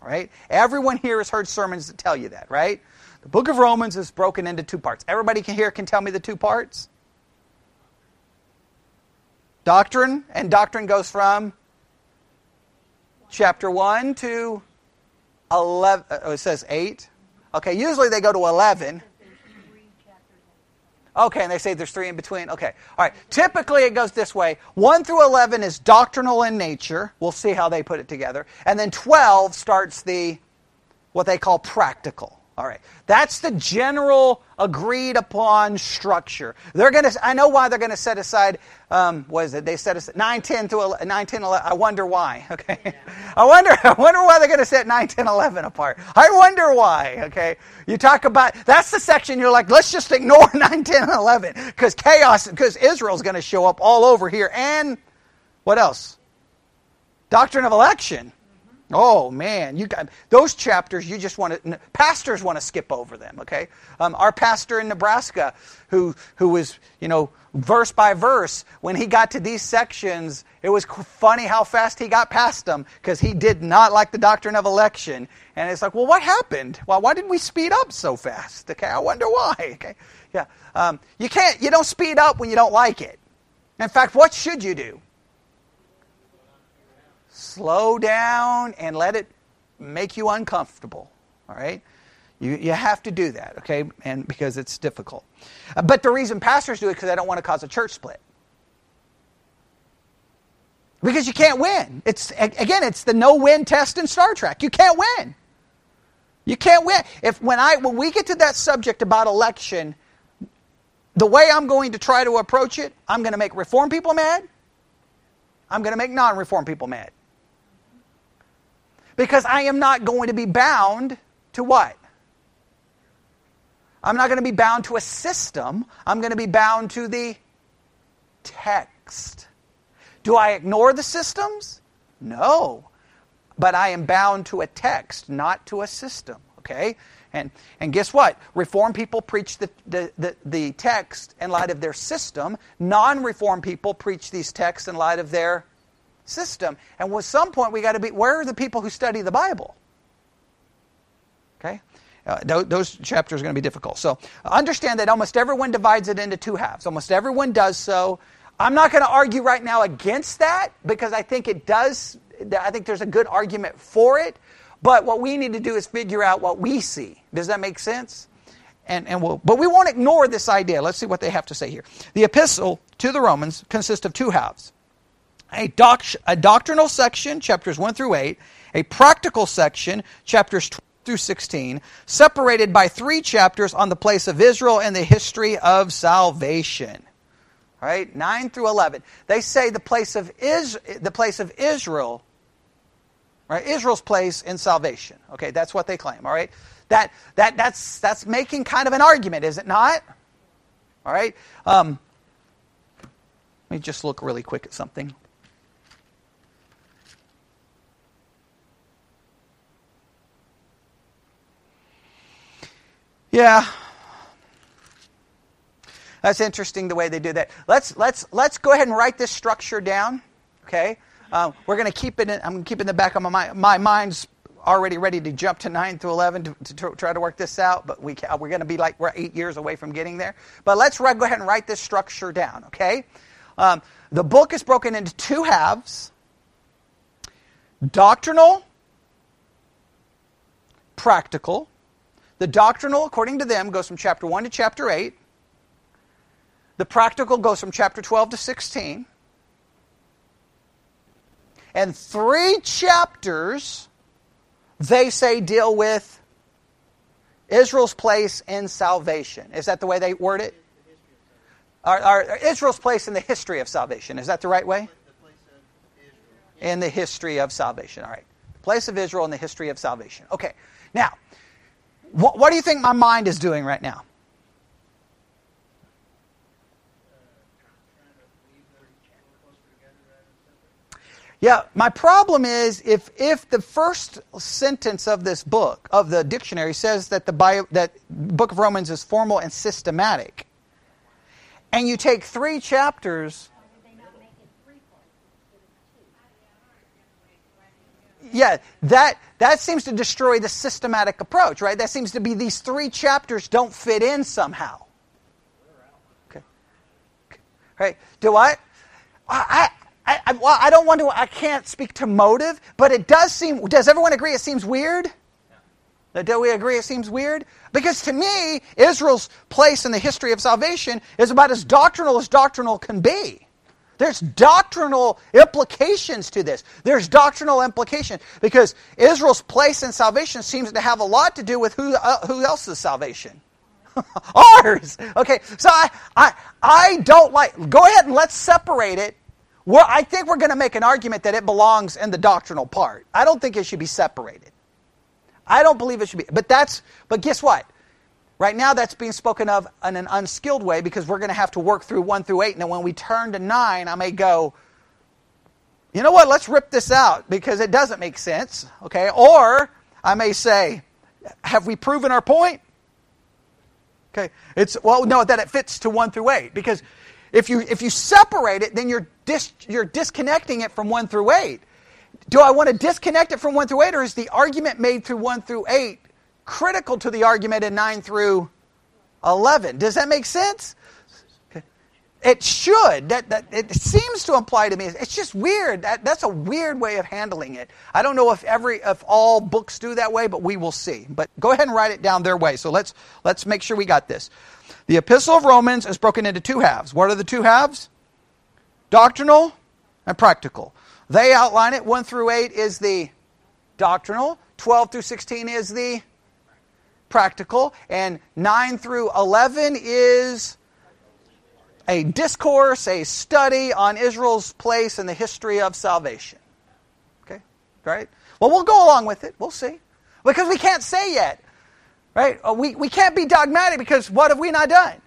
All right? Everyone here has heard sermons that tell you that, right? The book of Romans is broken into two parts. Everybody can here can tell me the two parts? Doctrine, and doctrine goes from chapter 1 to 11. Oh, it says 8. Okay, usually they go to 11. Okay, and they say there's three in between. Okay, all right. Typically it goes this way 1 through 11 is doctrinal in nature. We'll see how they put it together. And then 12 starts the, what they call practical. All right. That's the general agreed upon structure. They're going to, I know why they're going to set aside, um, what is it? They set aside 9, 10 through 9, 10, 11. I wonder why. Okay. Yeah. I wonder, I wonder why they're going to set 9, 10, 11 apart. I wonder why. Okay. You talk about, that's the section you're like, let's just ignore 9, 10, 11 because chaos, because Israel's going to show up all over here. And what else? Doctrine of election. Oh man, you got those chapters. You just want to pastors want to skip over them. Okay, um, our pastor in Nebraska, who who was you know verse by verse, when he got to these sections, it was funny how fast he got past them because he did not like the doctrine of election. And it's like, well, what happened? Well, why didn't we speed up so fast? Okay, I wonder why. Okay, yeah, um, you can't you don't speed up when you don't like it. In fact, what should you do? Slow down and let it make you uncomfortable. All right? You, you have to do that, okay? And because it's difficult. Uh, but the reason pastors do it because they don't want to cause a church split. Because you can't win. It's again, it's the no-win test in Star Trek. You can't win. You can't win. If when I when we get to that subject about election, the way I'm going to try to approach it, I'm going to make reform people mad. I'm going to make non-reform people mad. Because I am not going to be bound to what? I'm not going to be bound to a system. I'm going to be bound to the text. Do I ignore the systems? No. But I am bound to a text, not to a system. Okay? And, and guess what? Reform people preach the, the, the, the text in light of their system. Non reform people preach these texts in light of their system. And at some point, we got to be where are the people who study the Bible? Okay? Uh, th- those chapters are going to be difficult. So understand that almost everyone divides it into two halves. Almost everyone does so. I'm not going to argue right now against that because I think it does, I think there's a good argument for it. But what we need to do is figure out what we see. Does that make sense? And, and we'll, but we won't ignore this idea. Let's see what they have to say here. The epistle to the Romans consists of two halves a, doc, a doctrinal section, chapters 1 through 8, a practical section, chapters 12 through 16, separated by three chapters on the place of Israel and the history of salvation. All right, 9 through 11. They say the place of, Is, the place of Israel, right, Israel's place in salvation. Okay, that's what they claim, all right? That, that, that's, that's making kind of an argument, is it not? All right? Um, let me just look really quick at something. Yeah. That's interesting the way they do that. Let's, let's, let's go ahead and write this structure down. Okay? Uh, we're going to keep it in, I'm going to keep it in the back of my mind. My mind's already ready to jump to 9 through 11 to, to, try to work this out, but we, we're going to be like, we're eight years away from getting there. But let's go ahead and write this structure down, okay? Um, the book is broken into two halves doctrinal, practical. The doctrinal, according to them, goes from chapter 1 to chapter 8. The practical goes from chapter 12 to 16. And three chapters, they say, deal with Israel's place in salvation. Is that the way they word it? Our, Israel's place in the history of salvation. Is that the right way? In the history of salvation. All right. The place of Israel in the history of salvation. Okay. Now, what, what do you think my mind is doing right now? Yeah, my problem is if if the first sentence of this book of the dictionary says that the bio, that book of Romans is formal and systematic, and you take three chapters yeah, that that seems to destroy the systematic approach, right? That seems to be these three chapters don't fit in somehow. Okay. Right? Do I? I, I, I, well, I don't want to. I can't speak to motive, but it does seem. Does everyone agree? It seems weird. Do we agree it seems weird? Because to me, Israel's place in the history of salvation is about as doctrinal as doctrinal can be. There's doctrinal implications to this. There's doctrinal implication because Israel's place in salvation seems to have a lot to do with who, uh, who else's salvation. Ours. Okay, so I, I, I don't like, go ahead and let's separate it. Well, I think we're going to make an argument that it belongs in the doctrinal part. I don't think it should be separated. I don't believe it should be. But that's, but guess what? Right now, that's being spoken of in an unskilled way because we're going to have to work through 1 through 8. And then when we turn to 9, I may go, you know what, let's rip this out because it doesn't make sense. Okay? Or I may say, have we proven our point? Okay. It's, well, no, that it fits to 1 through 8 because if you, if you separate it, then you're, dis, you're disconnecting it from 1 through 8. Do I want to disconnect it from 1 through 8, or is the argument made through 1 through 8 critical to the argument in 9 through 11? Does that make sense? It should. That, that it seems to imply to me. It's just weird. That, that's a weird way of handling it. I don't know if every if all books do that way, but we will see. But go ahead and write it down their way. So let's let's make sure we got this. The Epistle of Romans is broken into two halves. What are the two halves? Doctrinal and practical. They outline it. 1 through 8 is the doctrinal, 12 through 16 is the practical, and 9 through 11 is a discourse, a study on Israel's place in the history of salvation. Okay? Right? Well, we'll go along with it. We'll see. Because we can't say yet. Right? Uh, we, we can't be dogmatic because what have we not done?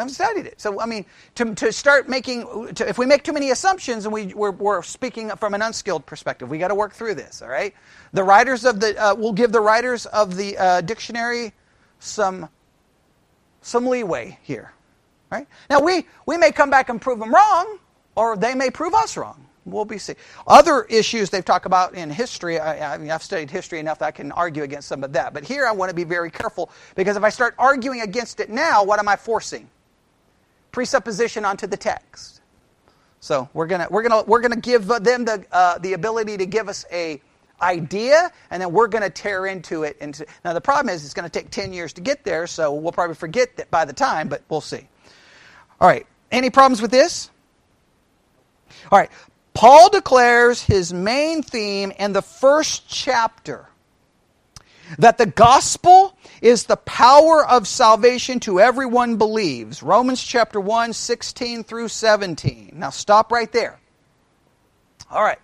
I haven't studied it. So, I mean, to, to start making, to, if we make too many assumptions and we, we're, we're speaking from an unskilled perspective, we got to work through this, all right? The writers of the, uh, we'll give the writers of the uh, dictionary some, some leeway here, right? Now, we, we may come back and prove them wrong, or they may prove us wrong. We'll be see. Other issues they've talked about in history, I, I mean, I've studied history enough that I can argue against some of that. But here I want to be very careful because if I start arguing against it now, what am I forcing? Presupposition onto the text. So we're gonna we're gonna we're gonna give them the uh, the ability to give us a idea, and then we're gonna tear into it. Into now the problem is it's gonna take ten years to get there, so we'll probably forget that by the time, but we'll see. All right, any problems with this? All right, Paul declares his main theme in the first chapter that the gospel is the power of salvation to everyone believes. Romans chapter 1, 16 through 17. Now stop right there. All right.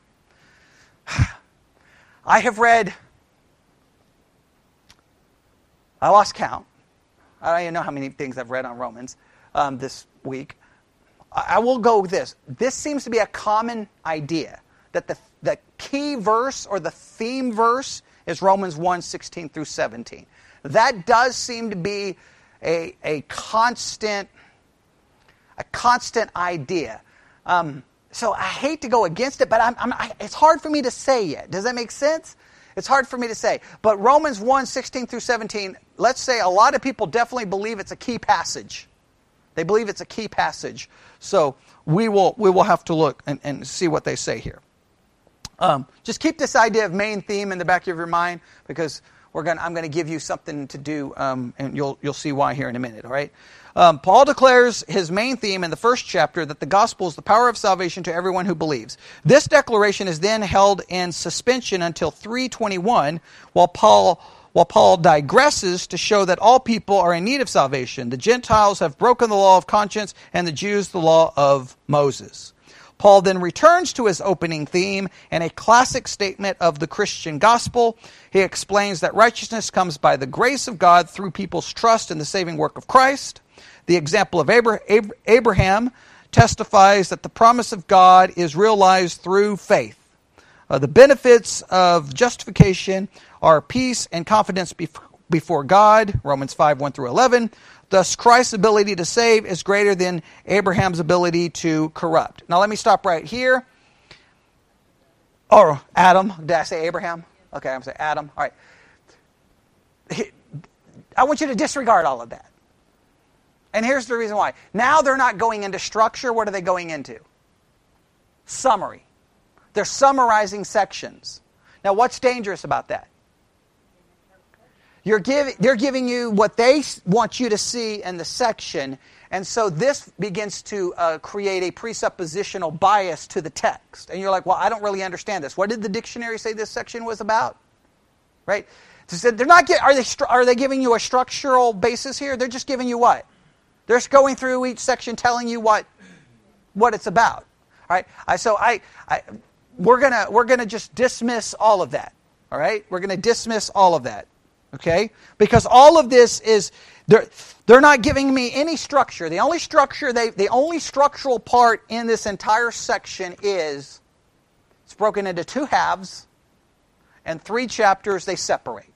I have read, I lost count. I don't even know how many things I've read on Romans um, this week. I will go with this. This seems to be a common idea that the, the key verse or the theme verse is Romans 1 16 through 17. That does seem to be a, a constant a constant idea. Um, so I hate to go against it, but I'm, I'm, I, it's hard for me to say yet. Does that make sense? It's hard for me to say. But Romans 1 16 through 17, let's say a lot of people definitely believe it's a key passage. They believe it's a key passage. So we will, we will have to look and, and see what they say here. Um, just keep this idea of main theme in the back of your mind because we're going I'm going to give you something to do, um, and you'll, you'll see why here in a minute, all right? Um, Paul declares his main theme in the first chapter that the gospel is the power of salvation to everyone who believes. This declaration is then held in suspension until 321, while Paul while Paul digresses to show that all people are in need of salvation. The Gentiles have broken the law of conscience, and the Jews the law of Moses. Paul then returns to his opening theme and a classic statement of the Christian gospel. He explains that righteousness comes by the grace of God through people's trust in the saving work of Christ. The example of Abraham testifies that the promise of God is realized through faith. Uh, the benefits of justification are peace and confidence before God, Romans 5 1 through 11. Thus, Christ's ability to save is greater than Abraham's ability to corrupt. Now, let me stop right here. Or Adam. Did I say Abraham? Okay, I'm saying Adam. All right. I want you to disregard all of that. And here's the reason why. Now they're not going into structure. What are they going into? Summary. They're summarizing sections. Now, what's dangerous about that? You're they're giving you what they want you to see in the section, and so this begins to uh, create a presuppositional bias to the text. And you're like, well, I don't really understand this. What did the dictionary say this section was about? Right? So they're not get, are, they, are they giving you a structural basis here? They're just giving you what? They're just going through each section telling you what, what it's about. All right? I, so I, I, we're gonna we're gonna just dismiss all of that. All right, we're gonna dismiss all of that. Okay, because all of this is they're they're not giving me any structure. The only structure they the only structural part in this entire section is it's broken into two halves, and three chapters they separate.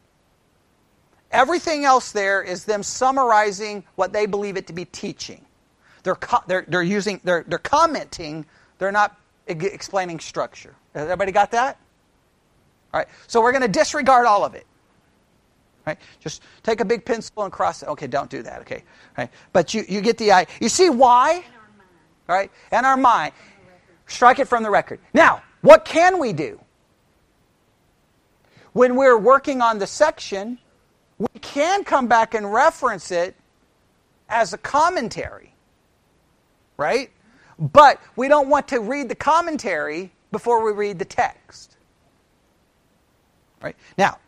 Everything else there is them summarizing what they believe it to be teaching. They're, they're, they're using they're, they're commenting. They're not explaining structure. Everybody got that? All right. So we're going to disregard all of it. Right? Just take a big pencil and cross it. Okay, don't do that. Okay. Right? But you, you get the idea. You see why? Right? And our mind. Strike it from the record. Now, what can we do? When we're working on the section, we can come back and reference it as a commentary. Right? But we don't want to read the commentary before we read the text. Right? Now,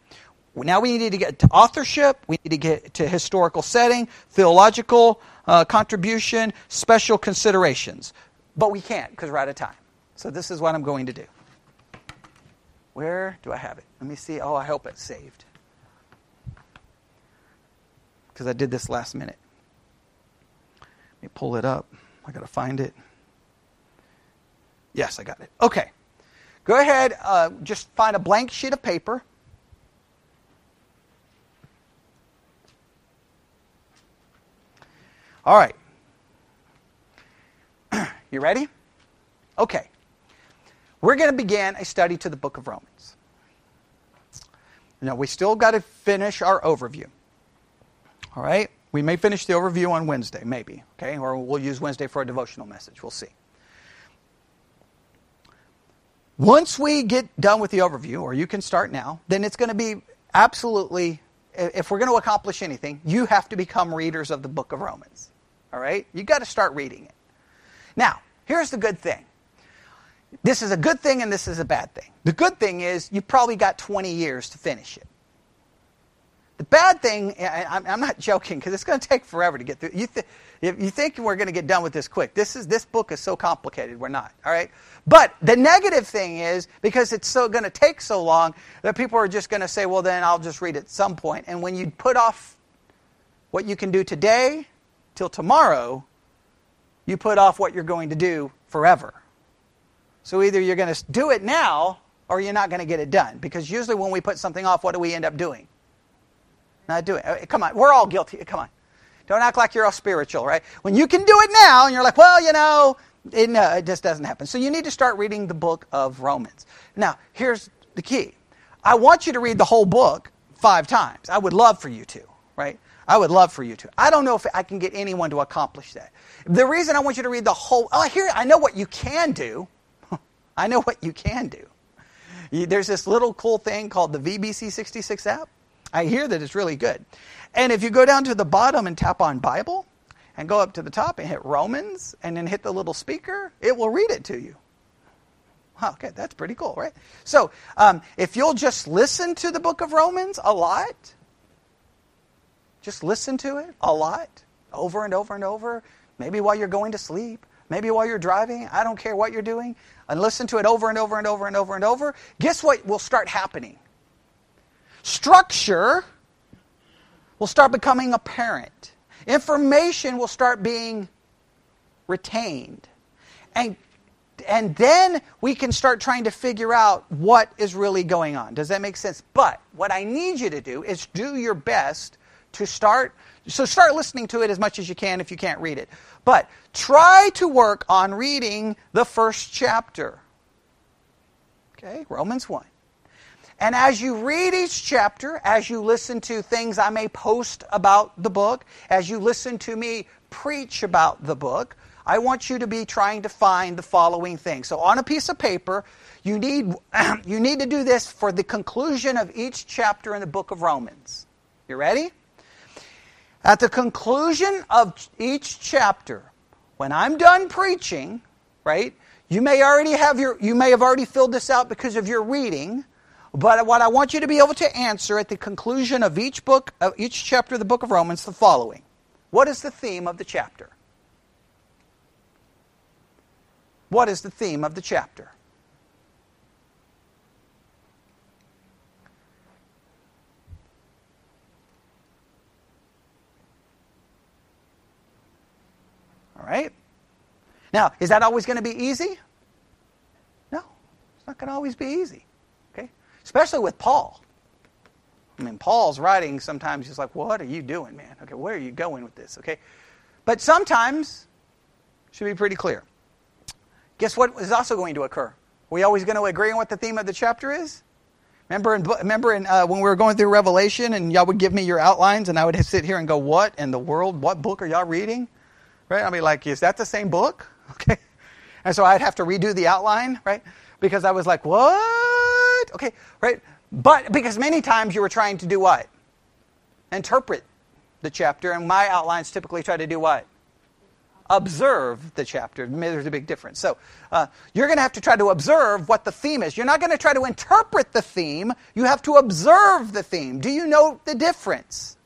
now we need to get to authorship, we need to get to historical setting, theological uh, contribution, special considerations. But we can't because we're out of time. So this is what I'm going to do. Where do I have it? Let me see. Oh, I hope it's saved. Because I did this last minute. Let me pull it up. I got to find it. Yes, I got it. Okay. Go ahead, uh, just find a blank sheet of paper. All right. you ready? Okay. We're going to begin a study to the book of Romans. Now, we still got to finish our overview. All right? We may finish the overview on Wednesday, maybe, okay? Or we'll use Wednesday for a devotional message. We'll see. Once we get done with the overview, or you can start now, then it's going to be absolutely, if we're going to accomplish anything, you have to become readers of the book of Romans. All right? You've got to start reading it. Now, here's the good thing. This is a good thing and this is a bad thing. The good thing is you've probably got 20 years to finish it. The bad thing, I'm not joking because it's going to take forever to get through. You, th- you think we're going to get done with this quick. This, is, this book is so complicated. We're not. All right? But the negative thing is because it's so going to take so long that people are just going to say, well, then I'll just read it at some point. And when you put off what you can do today till tomorrow, you put off what you're going to do forever. So either you're going to do it now or you're not going to get it done. Because usually when we put something off, what do we end up doing? Not doing it. Come on, we're all guilty. Come on. Don't act like you're all spiritual, right? When you can do it now and you're like, well, you know, it, no, it just doesn't happen. So you need to start reading the book of Romans. Now, here's the key. I want you to read the whole book five times. I would love for you to, right? I would love for you to. I don't know if I can get anyone to accomplish that. The reason I want you to read the whole, oh, here, I know what you can do. I know what you can do. There's this little cool thing called the VBC 66 app. I hear that it's really good. And if you go down to the bottom and tap on Bible and go up to the top and hit Romans and then hit the little speaker, it will read it to you. Okay, that's pretty cool, right? So um, if you'll just listen to the book of Romans a lot, just listen to it a lot, over and over and over, maybe while you're going to sleep, maybe while you're driving, I don't care what you're doing, and listen to it over and over and over and over and over, guess what will start happening? Structure will start becoming apparent. Information will start being retained. And, and then we can start trying to figure out what is really going on. Does that make sense? But what I need you to do is do your best to start. So start listening to it as much as you can if you can't read it. But try to work on reading the first chapter. Okay, Romans 1. And as you read each chapter, as you listen to things I may post about the book, as you listen to me preach about the book, I want you to be trying to find the following things. So on a piece of paper, you need, you need to do this for the conclusion of each chapter in the book of Romans. You ready? At the conclusion of each chapter, when I'm done preaching, right? You may already have your you may have already filled this out because of your reading, but what I want you to be able to answer at the conclusion of each book of each chapter of the book of Romans the following. What is the theme of the chapter? What is the theme of the chapter? All right? Now, is that always going to be easy? No, it's not going to always be easy. Okay? Especially with Paul. I mean, Paul's writing sometimes he's like, What are you doing, man? Okay, where are you going with this? Okay? But sometimes, should be pretty clear. Guess what is also going to occur? Are we always going to agree on what the theme of the chapter is? Remember, in, remember in, uh, when we were going through Revelation and y'all would give me your outlines and I would sit here and go, What in the world? What book are y'all reading? Right? I'd be like, Is that the same book? Okay. And so I'd have to redo the outline, right? Because I was like, What? Okay, right? But because many times you were trying to do what? Interpret the chapter, and my outlines typically try to do what? Observe the chapter. There's a big difference. So uh, you're going to have to try to observe what the theme is. You're not going to try to interpret the theme. You have to observe the theme. Do you know the difference?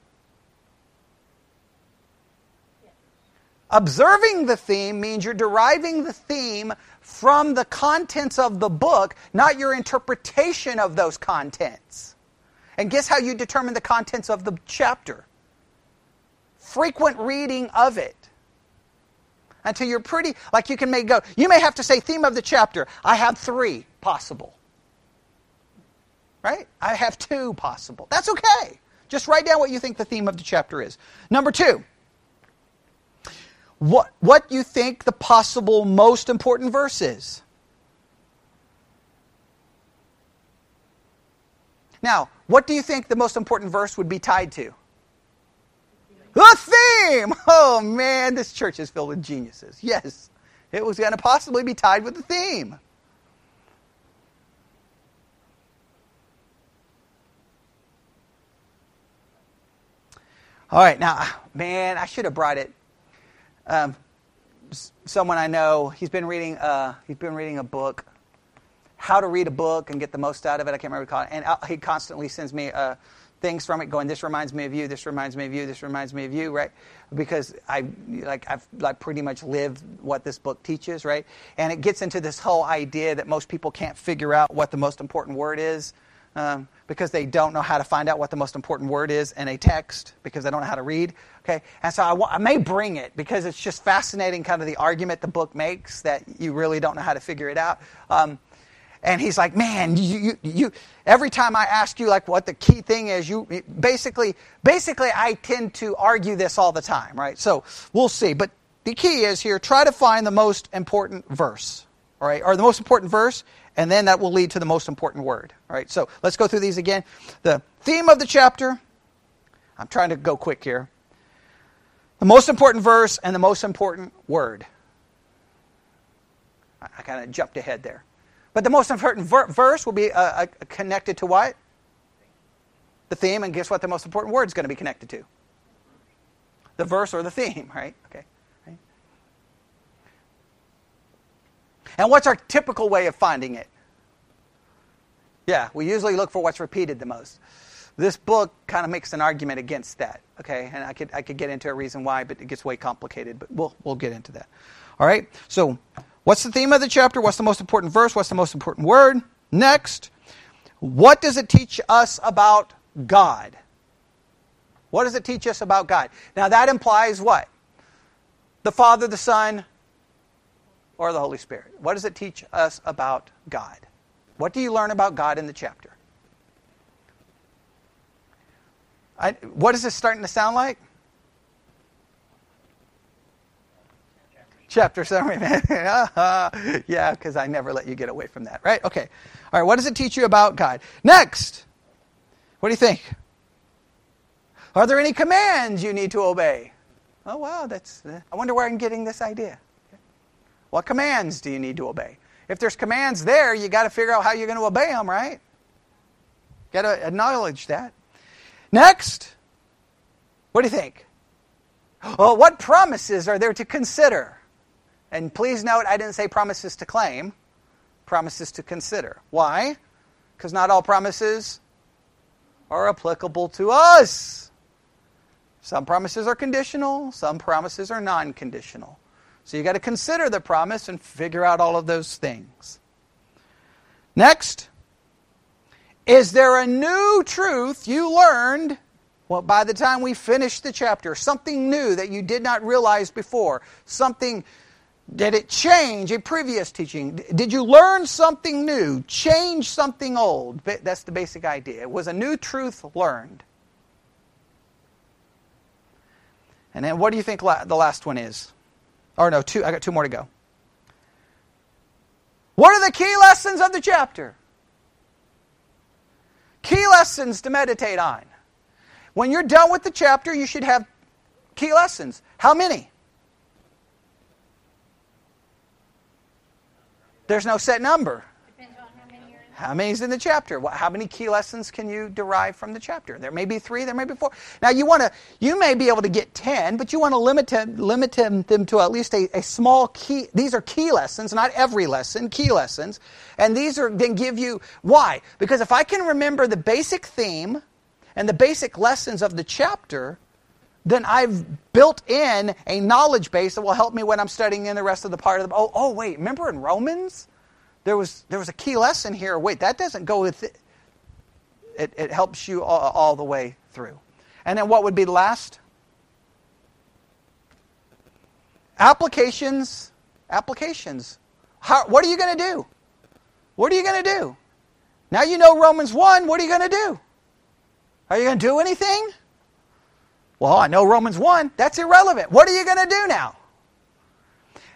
Observing the theme means you're deriving the theme from the contents of the book, not your interpretation of those contents. And guess how you determine the contents of the chapter? Frequent reading of it. Until you're pretty, like you can make go. You may have to say, theme of the chapter. I have three possible. Right? I have two possible. That's okay. Just write down what you think the theme of the chapter is. Number two what, what you think the possible most important verse is. Now, what do you think the most important verse would be tied to? The theme! Oh man, this church is filled with geniuses. Yes, it was going to possibly be tied with the theme. All right, now, man, I should have brought it um, someone I know, he's been reading. Uh, he's been reading a book, how to read a book and get the most out of it. I can't remember what it. And uh, he constantly sends me uh, things from it, going, "This reminds me of you. This reminds me of you. This reminds me of you." Right? Because I like I've like pretty much lived what this book teaches. Right? And it gets into this whole idea that most people can't figure out what the most important word is. Um, because they don't know how to find out what the most important word is in a text because they don't know how to read. Okay, and so I, I may bring it because it's just fascinating, kind of the argument the book makes that you really don't know how to figure it out. Um, and he's like, man, you, you, you, every time I ask you like what the key thing is, you basically, basically, I tend to argue this all the time, right? So we'll see. But the key is here: try to find the most important verse, all right, or the most important verse, and then that will lead to the most important word. All right, so let's go through these again. The theme of the chapter, I'm trying to go quick here. The most important verse and the most important word. I, kind of jumped ahead there. But the most important ver- verse will be uh, uh, connected to what? The theme, and guess what the most important word is going to be connected to? The verse or the theme, right? Okay. And what's our typical way of finding it? Yeah, we usually look for what's repeated the most. This book kind of makes an argument against that, okay? And I could, I could get into a reason why, but it gets way complicated, but we'll, we'll get into that. All right? So, what's the theme of the chapter? What's the most important verse? What's the most important word? Next, what does it teach us about God? What does it teach us about God? Now, that implies what? The Father, the Son, or the Holy Spirit? What does it teach us about God? What do you learn about God in the chapter? I, what is this starting to sound like? chapter summary, man. yeah, because I never let you get away from that, right? Okay. All right, what does it teach you about God? Next, what do you think? Are there any commands you need to obey? Oh, wow, that's, uh, I wonder where I'm getting this idea. What commands do you need to obey? If there's commands there, you got to figure out how you're going to obey them, right? Got to acknowledge that. Next, what do you think? Well, what promises are there to consider? And please note, I didn't say promises to claim, promises to consider. Why? Because not all promises are applicable to us. Some promises are conditional, some promises are non conditional. So you got to consider the promise and figure out all of those things. Next, is there a new truth you learned well, by the time we finish the chapter? Something new that you did not realize before? Something, did it change a previous teaching? Did you learn something new? Change something old? That's the basic idea. Was a new truth learned. And then what do you think the last one is? Or no, two. I got two more to go. What are the key lessons of the chapter? Key lessons to meditate on. When you're done with the chapter, you should have key lessons. How many? There's no set number. How many is in the chapter? How many key lessons can you derive from the chapter? There may be three, there may be four. Now you want to, you may be able to get ten, but you want to limit them, limit them, to at least a, a small key. These are key lessons, not every lesson, key lessons, and these are then give you why? Because if I can remember the basic theme and the basic lessons of the chapter, then I've built in a knowledge base that will help me when I'm studying in the rest of the part of the. Oh, oh wait, remember in Romans? There was there was a key lesson here. Wait, that doesn't go with it. It, it helps you all, all the way through. And then what would be last? Applications. Applications. How, what are you going to do? What are you going to do? Now you know Romans 1. What are you going to do? Are you going to do anything? Well, I know Romans 1. That's irrelevant. What are you going to do now?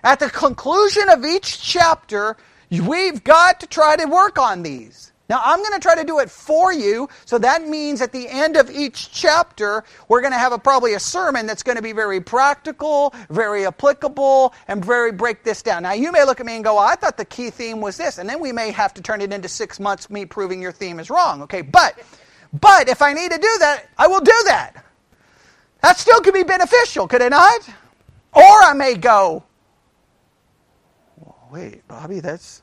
At the conclusion of each chapter, We've got to try to work on these. Now, I'm going to try to do it for you. So that means at the end of each chapter, we're going to have a, probably a sermon that's going to be very practical, very applicable, and very break this down. Now, you may look at me and go, well, I thought the key theme was this. And then we may have to turn it into six months, me proving your theme is wrong. Okay, but, but if I need to do that, I will do that. That still could be beneficial, could it not? Or I may go, wait, Bobby, that's.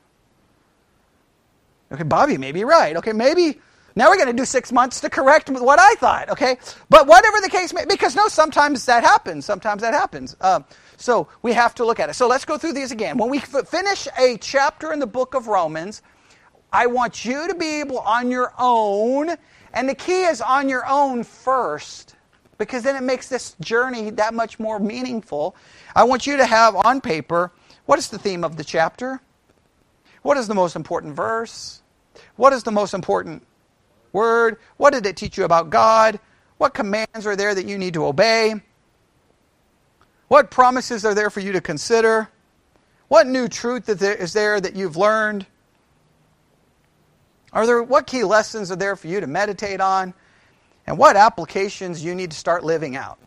Okay, Bobby may be right. Okay, maybe now we're going to do six months to correct what I thought. Okay, but whatever the case may, because no, sometimes that happens. Sometimes that happens. Um, so we have to look at it. So let's go through these again. When we f- finish a chapter in the book of Romans, I want you to be able on your own, and the key is on your own first, because then it makes this journey that much more meaningful. I want you to have on paper what is the theme of the chapter? What is the most important verse? What is the most important word? What did it teach you about God? What commands are there that you need to obey? What promises are there for you to consider? What new truth is there that you've learned? Are there what key lessons are there for you to meditate on? And what applications you need to start living out?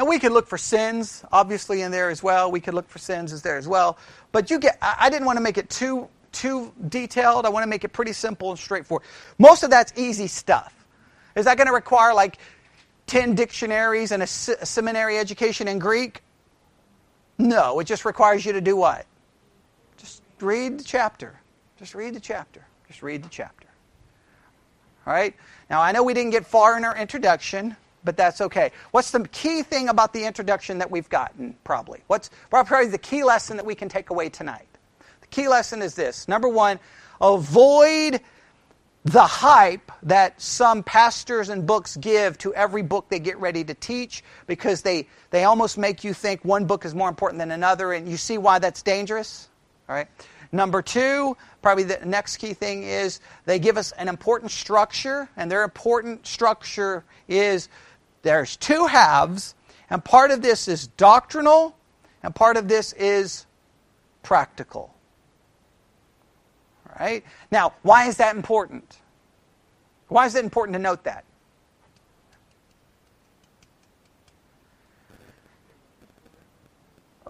Now, we could look for sins, obviously, in there as well. We could look for sins as there as well. But you get, I didn't want to make it too, too detailed. I want to make it pretty simple and straightforward. Most of that's easy stuff. Is that going to require like 10 dictionaries and a, a seminary education in Greek? No, it just requires you to do what? Just read the chapter. Just read the chapter. Just read the chapter. All right? Now, I know we didn't get far in our introduction but that's okay. What's the key thing about the introduction that we've gotten, probably? What's probably the key lesson that we can take away tonight? The key lesson is this number one, avoid the hype that some pastors and books give to every book they get ready to teach because they, they almost make you think one book is more important than another, and you see why that's dangerous? All right. Number two, probably the next key thing is they give us an important structure, and their important structure is there's two halves, and part of this is doctrinal and part of this is practical. All right? Now, why is that important? Why is it important to note that?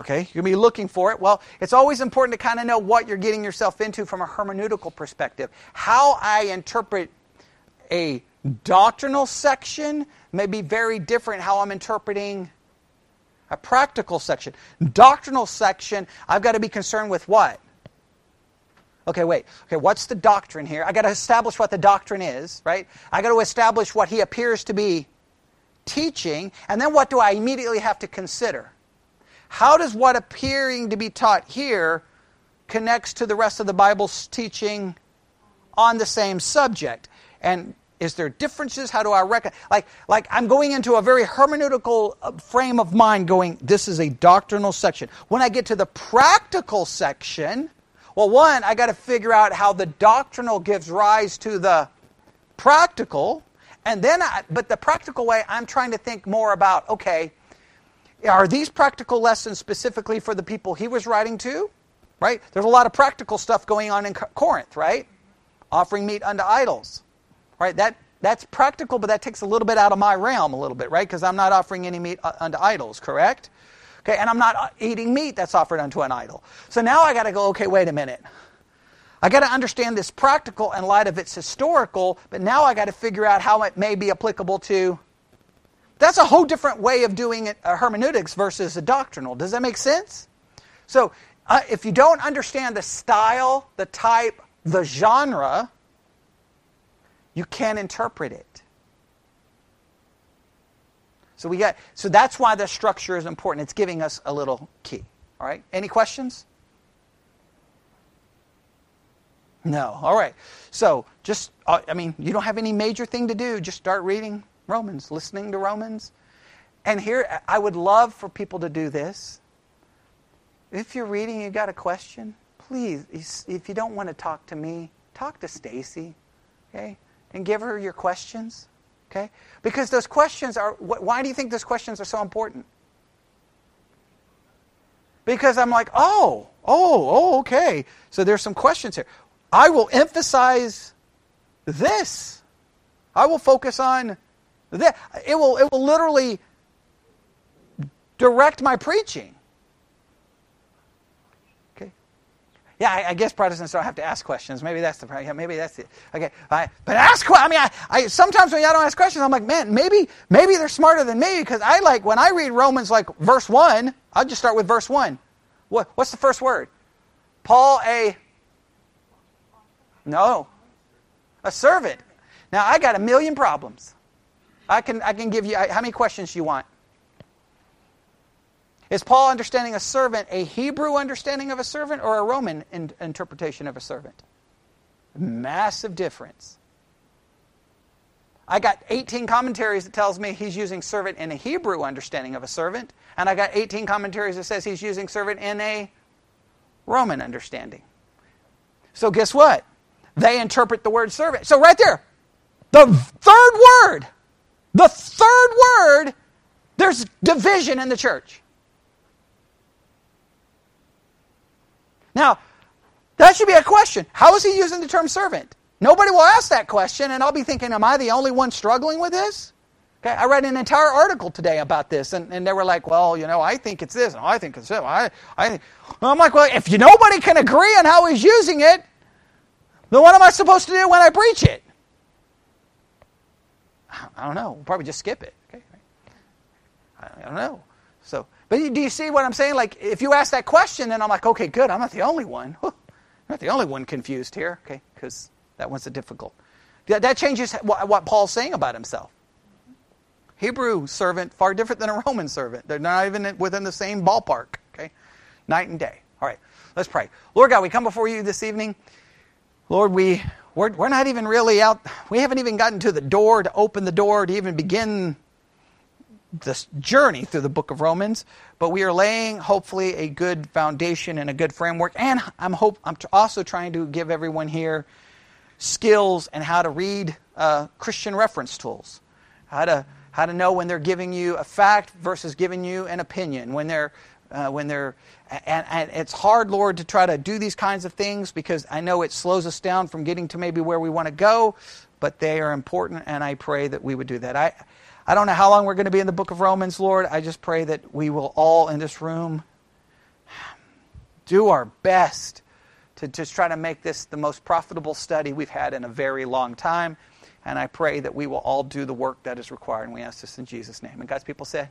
Okay, you're going to be looking for it. Well, it's always important to kind of know what you're getting yourself into from a hermeneutical perspective. How I interpret a doctrinal section may be very different how I'm interpreting a practical section. Doctrinal section, I've got to be concerned with what? Okay, wait. Okay, what's the doctrine here? I got to establish what the doctrine is, right? I got to establish what he appears to be teaching, and then what do I immediately have to consider? How does what appearing to be taught here connects to the rest of the Bible's teaching on the same subject? And is there differences? How do I reckon? Like, like I'm going into a very hermeneutical uh, frame of mind going, this is a doctrinal section. When I get to the practical section, well, one, I got to figure out how the doctrinal gives rise to the practical. And then, I, but the practical way, I'm trying to think more about, okay, are these practical lessons specifically for the people he was writing to? Right? There's a lot of practical stuff going on in Corinth, right? Offering meat unto idols. Right? That that's practical, but that takes a little bit out of my realm a little bit, right? Because I'm not offering any meat uh, unto idols, correct? Okay, and I'm not uh, eating meat that's offered unto an idol. So now I got to go, okay, wait a minute. I got to understand this practical in light of its historical, but now I got to figure out how it may be applicable to that's a whole different way of doing it, uh, hermeneutics versus a doctrinal. Does that make sense? So, uh, if you don't understand the style, the type, the genre, you can't interpret it. So we got so that's why the structure is important. It's giving us a little key. All right? Any questions? No. All right. So, just uh, I mean, you don't have any major thing to do. Just start reading Romans, listening to Romans. And here, I would love for people to do this. If you're reading, you got a question, please, if you don't want to talk to me, talk to Stacy, okay? And give her your questions, okay? Because those questions are, why do you think those questions are so important? Because I'm like, oh, oh, oh, okay. So there's some questions here. I will emphasize this. I will focus on that. it will, it will literally direct my preaching. Okay. Yeah, I, I, guess Protestants don't have to ask questions. Maybe that's the problem. Maybe that's it. Okay. I, but ask. I mean, I, I sometimes when I don't ask questions, I'm like, man, maybe maybe they're smarter than me because I like when I read Romans like verse one. I'll just start with verse one. What, what's the first word? Paul a no a servant. Now I got a million problems. I can, I can give you, how many questions you want? Is Paul understanding a servant a Hebrew understanding of a servant or a Roman in, interpretation of a servant? Massive difference. I got 18 commentaries that tells me he's using servant in a Hebrew understanding of a servant, and I got 18 commentaries that says he's using servant in a Roman understanding. So guess what? They interpret the word servant. So right there, the third word the third word, there's division in the church. Now, that should be a question. How is he using the term servant? Nobody will ask that question, and I'll be thinking, am I the only one struggling with this? Okay, I read an entire article today about this, and, and they were like, well, you know, I think it's this, and I think it's that. I, I, I'm like, well, if you, nobody can agree on how he's using it, then what am I supposed to do when I preach it? I don't know. We'll probably just skip it. Okay. I don't know. So, but do you see what I'm saying? Like, if you ask that question, then I'm like, okay, good. I'm not the only one. I'm not the only one confused here. Okay, because that one's a difficult. That changes what Paul's saying about himself. Hebrew servant far different than a Roman servant. They're not even within the same ballpark. Okay, night and day. All right, let's pray. Lord God, we come before you this evening. Lord, we we're, we're not even really out, we haven't even gotten to the door to open the door to even begin this journey through the book of Romans, but we are laying hopefully a good foundation and a good framework. And I'm hope I'm also trying to give everyone here skills and how to read uh, Christian reference tools, how to how to know when they're giving you a fact versus giving you an opinion, when they're uh, when they're, and, and it's hard, Lord, to try to do these kinds of things because I know it slows us down from getting to maybe where we want to go, but they are important, and I pray that we would do that. I, I don't know how long we're going to be in the book of Romans, Lord. I just pray that we will all in this room um, do our best to just try to make this the most profitable study we've had in a very long time. And I pray that we will all do the work that is required. And we ask this in Jesus' name. And God's people say,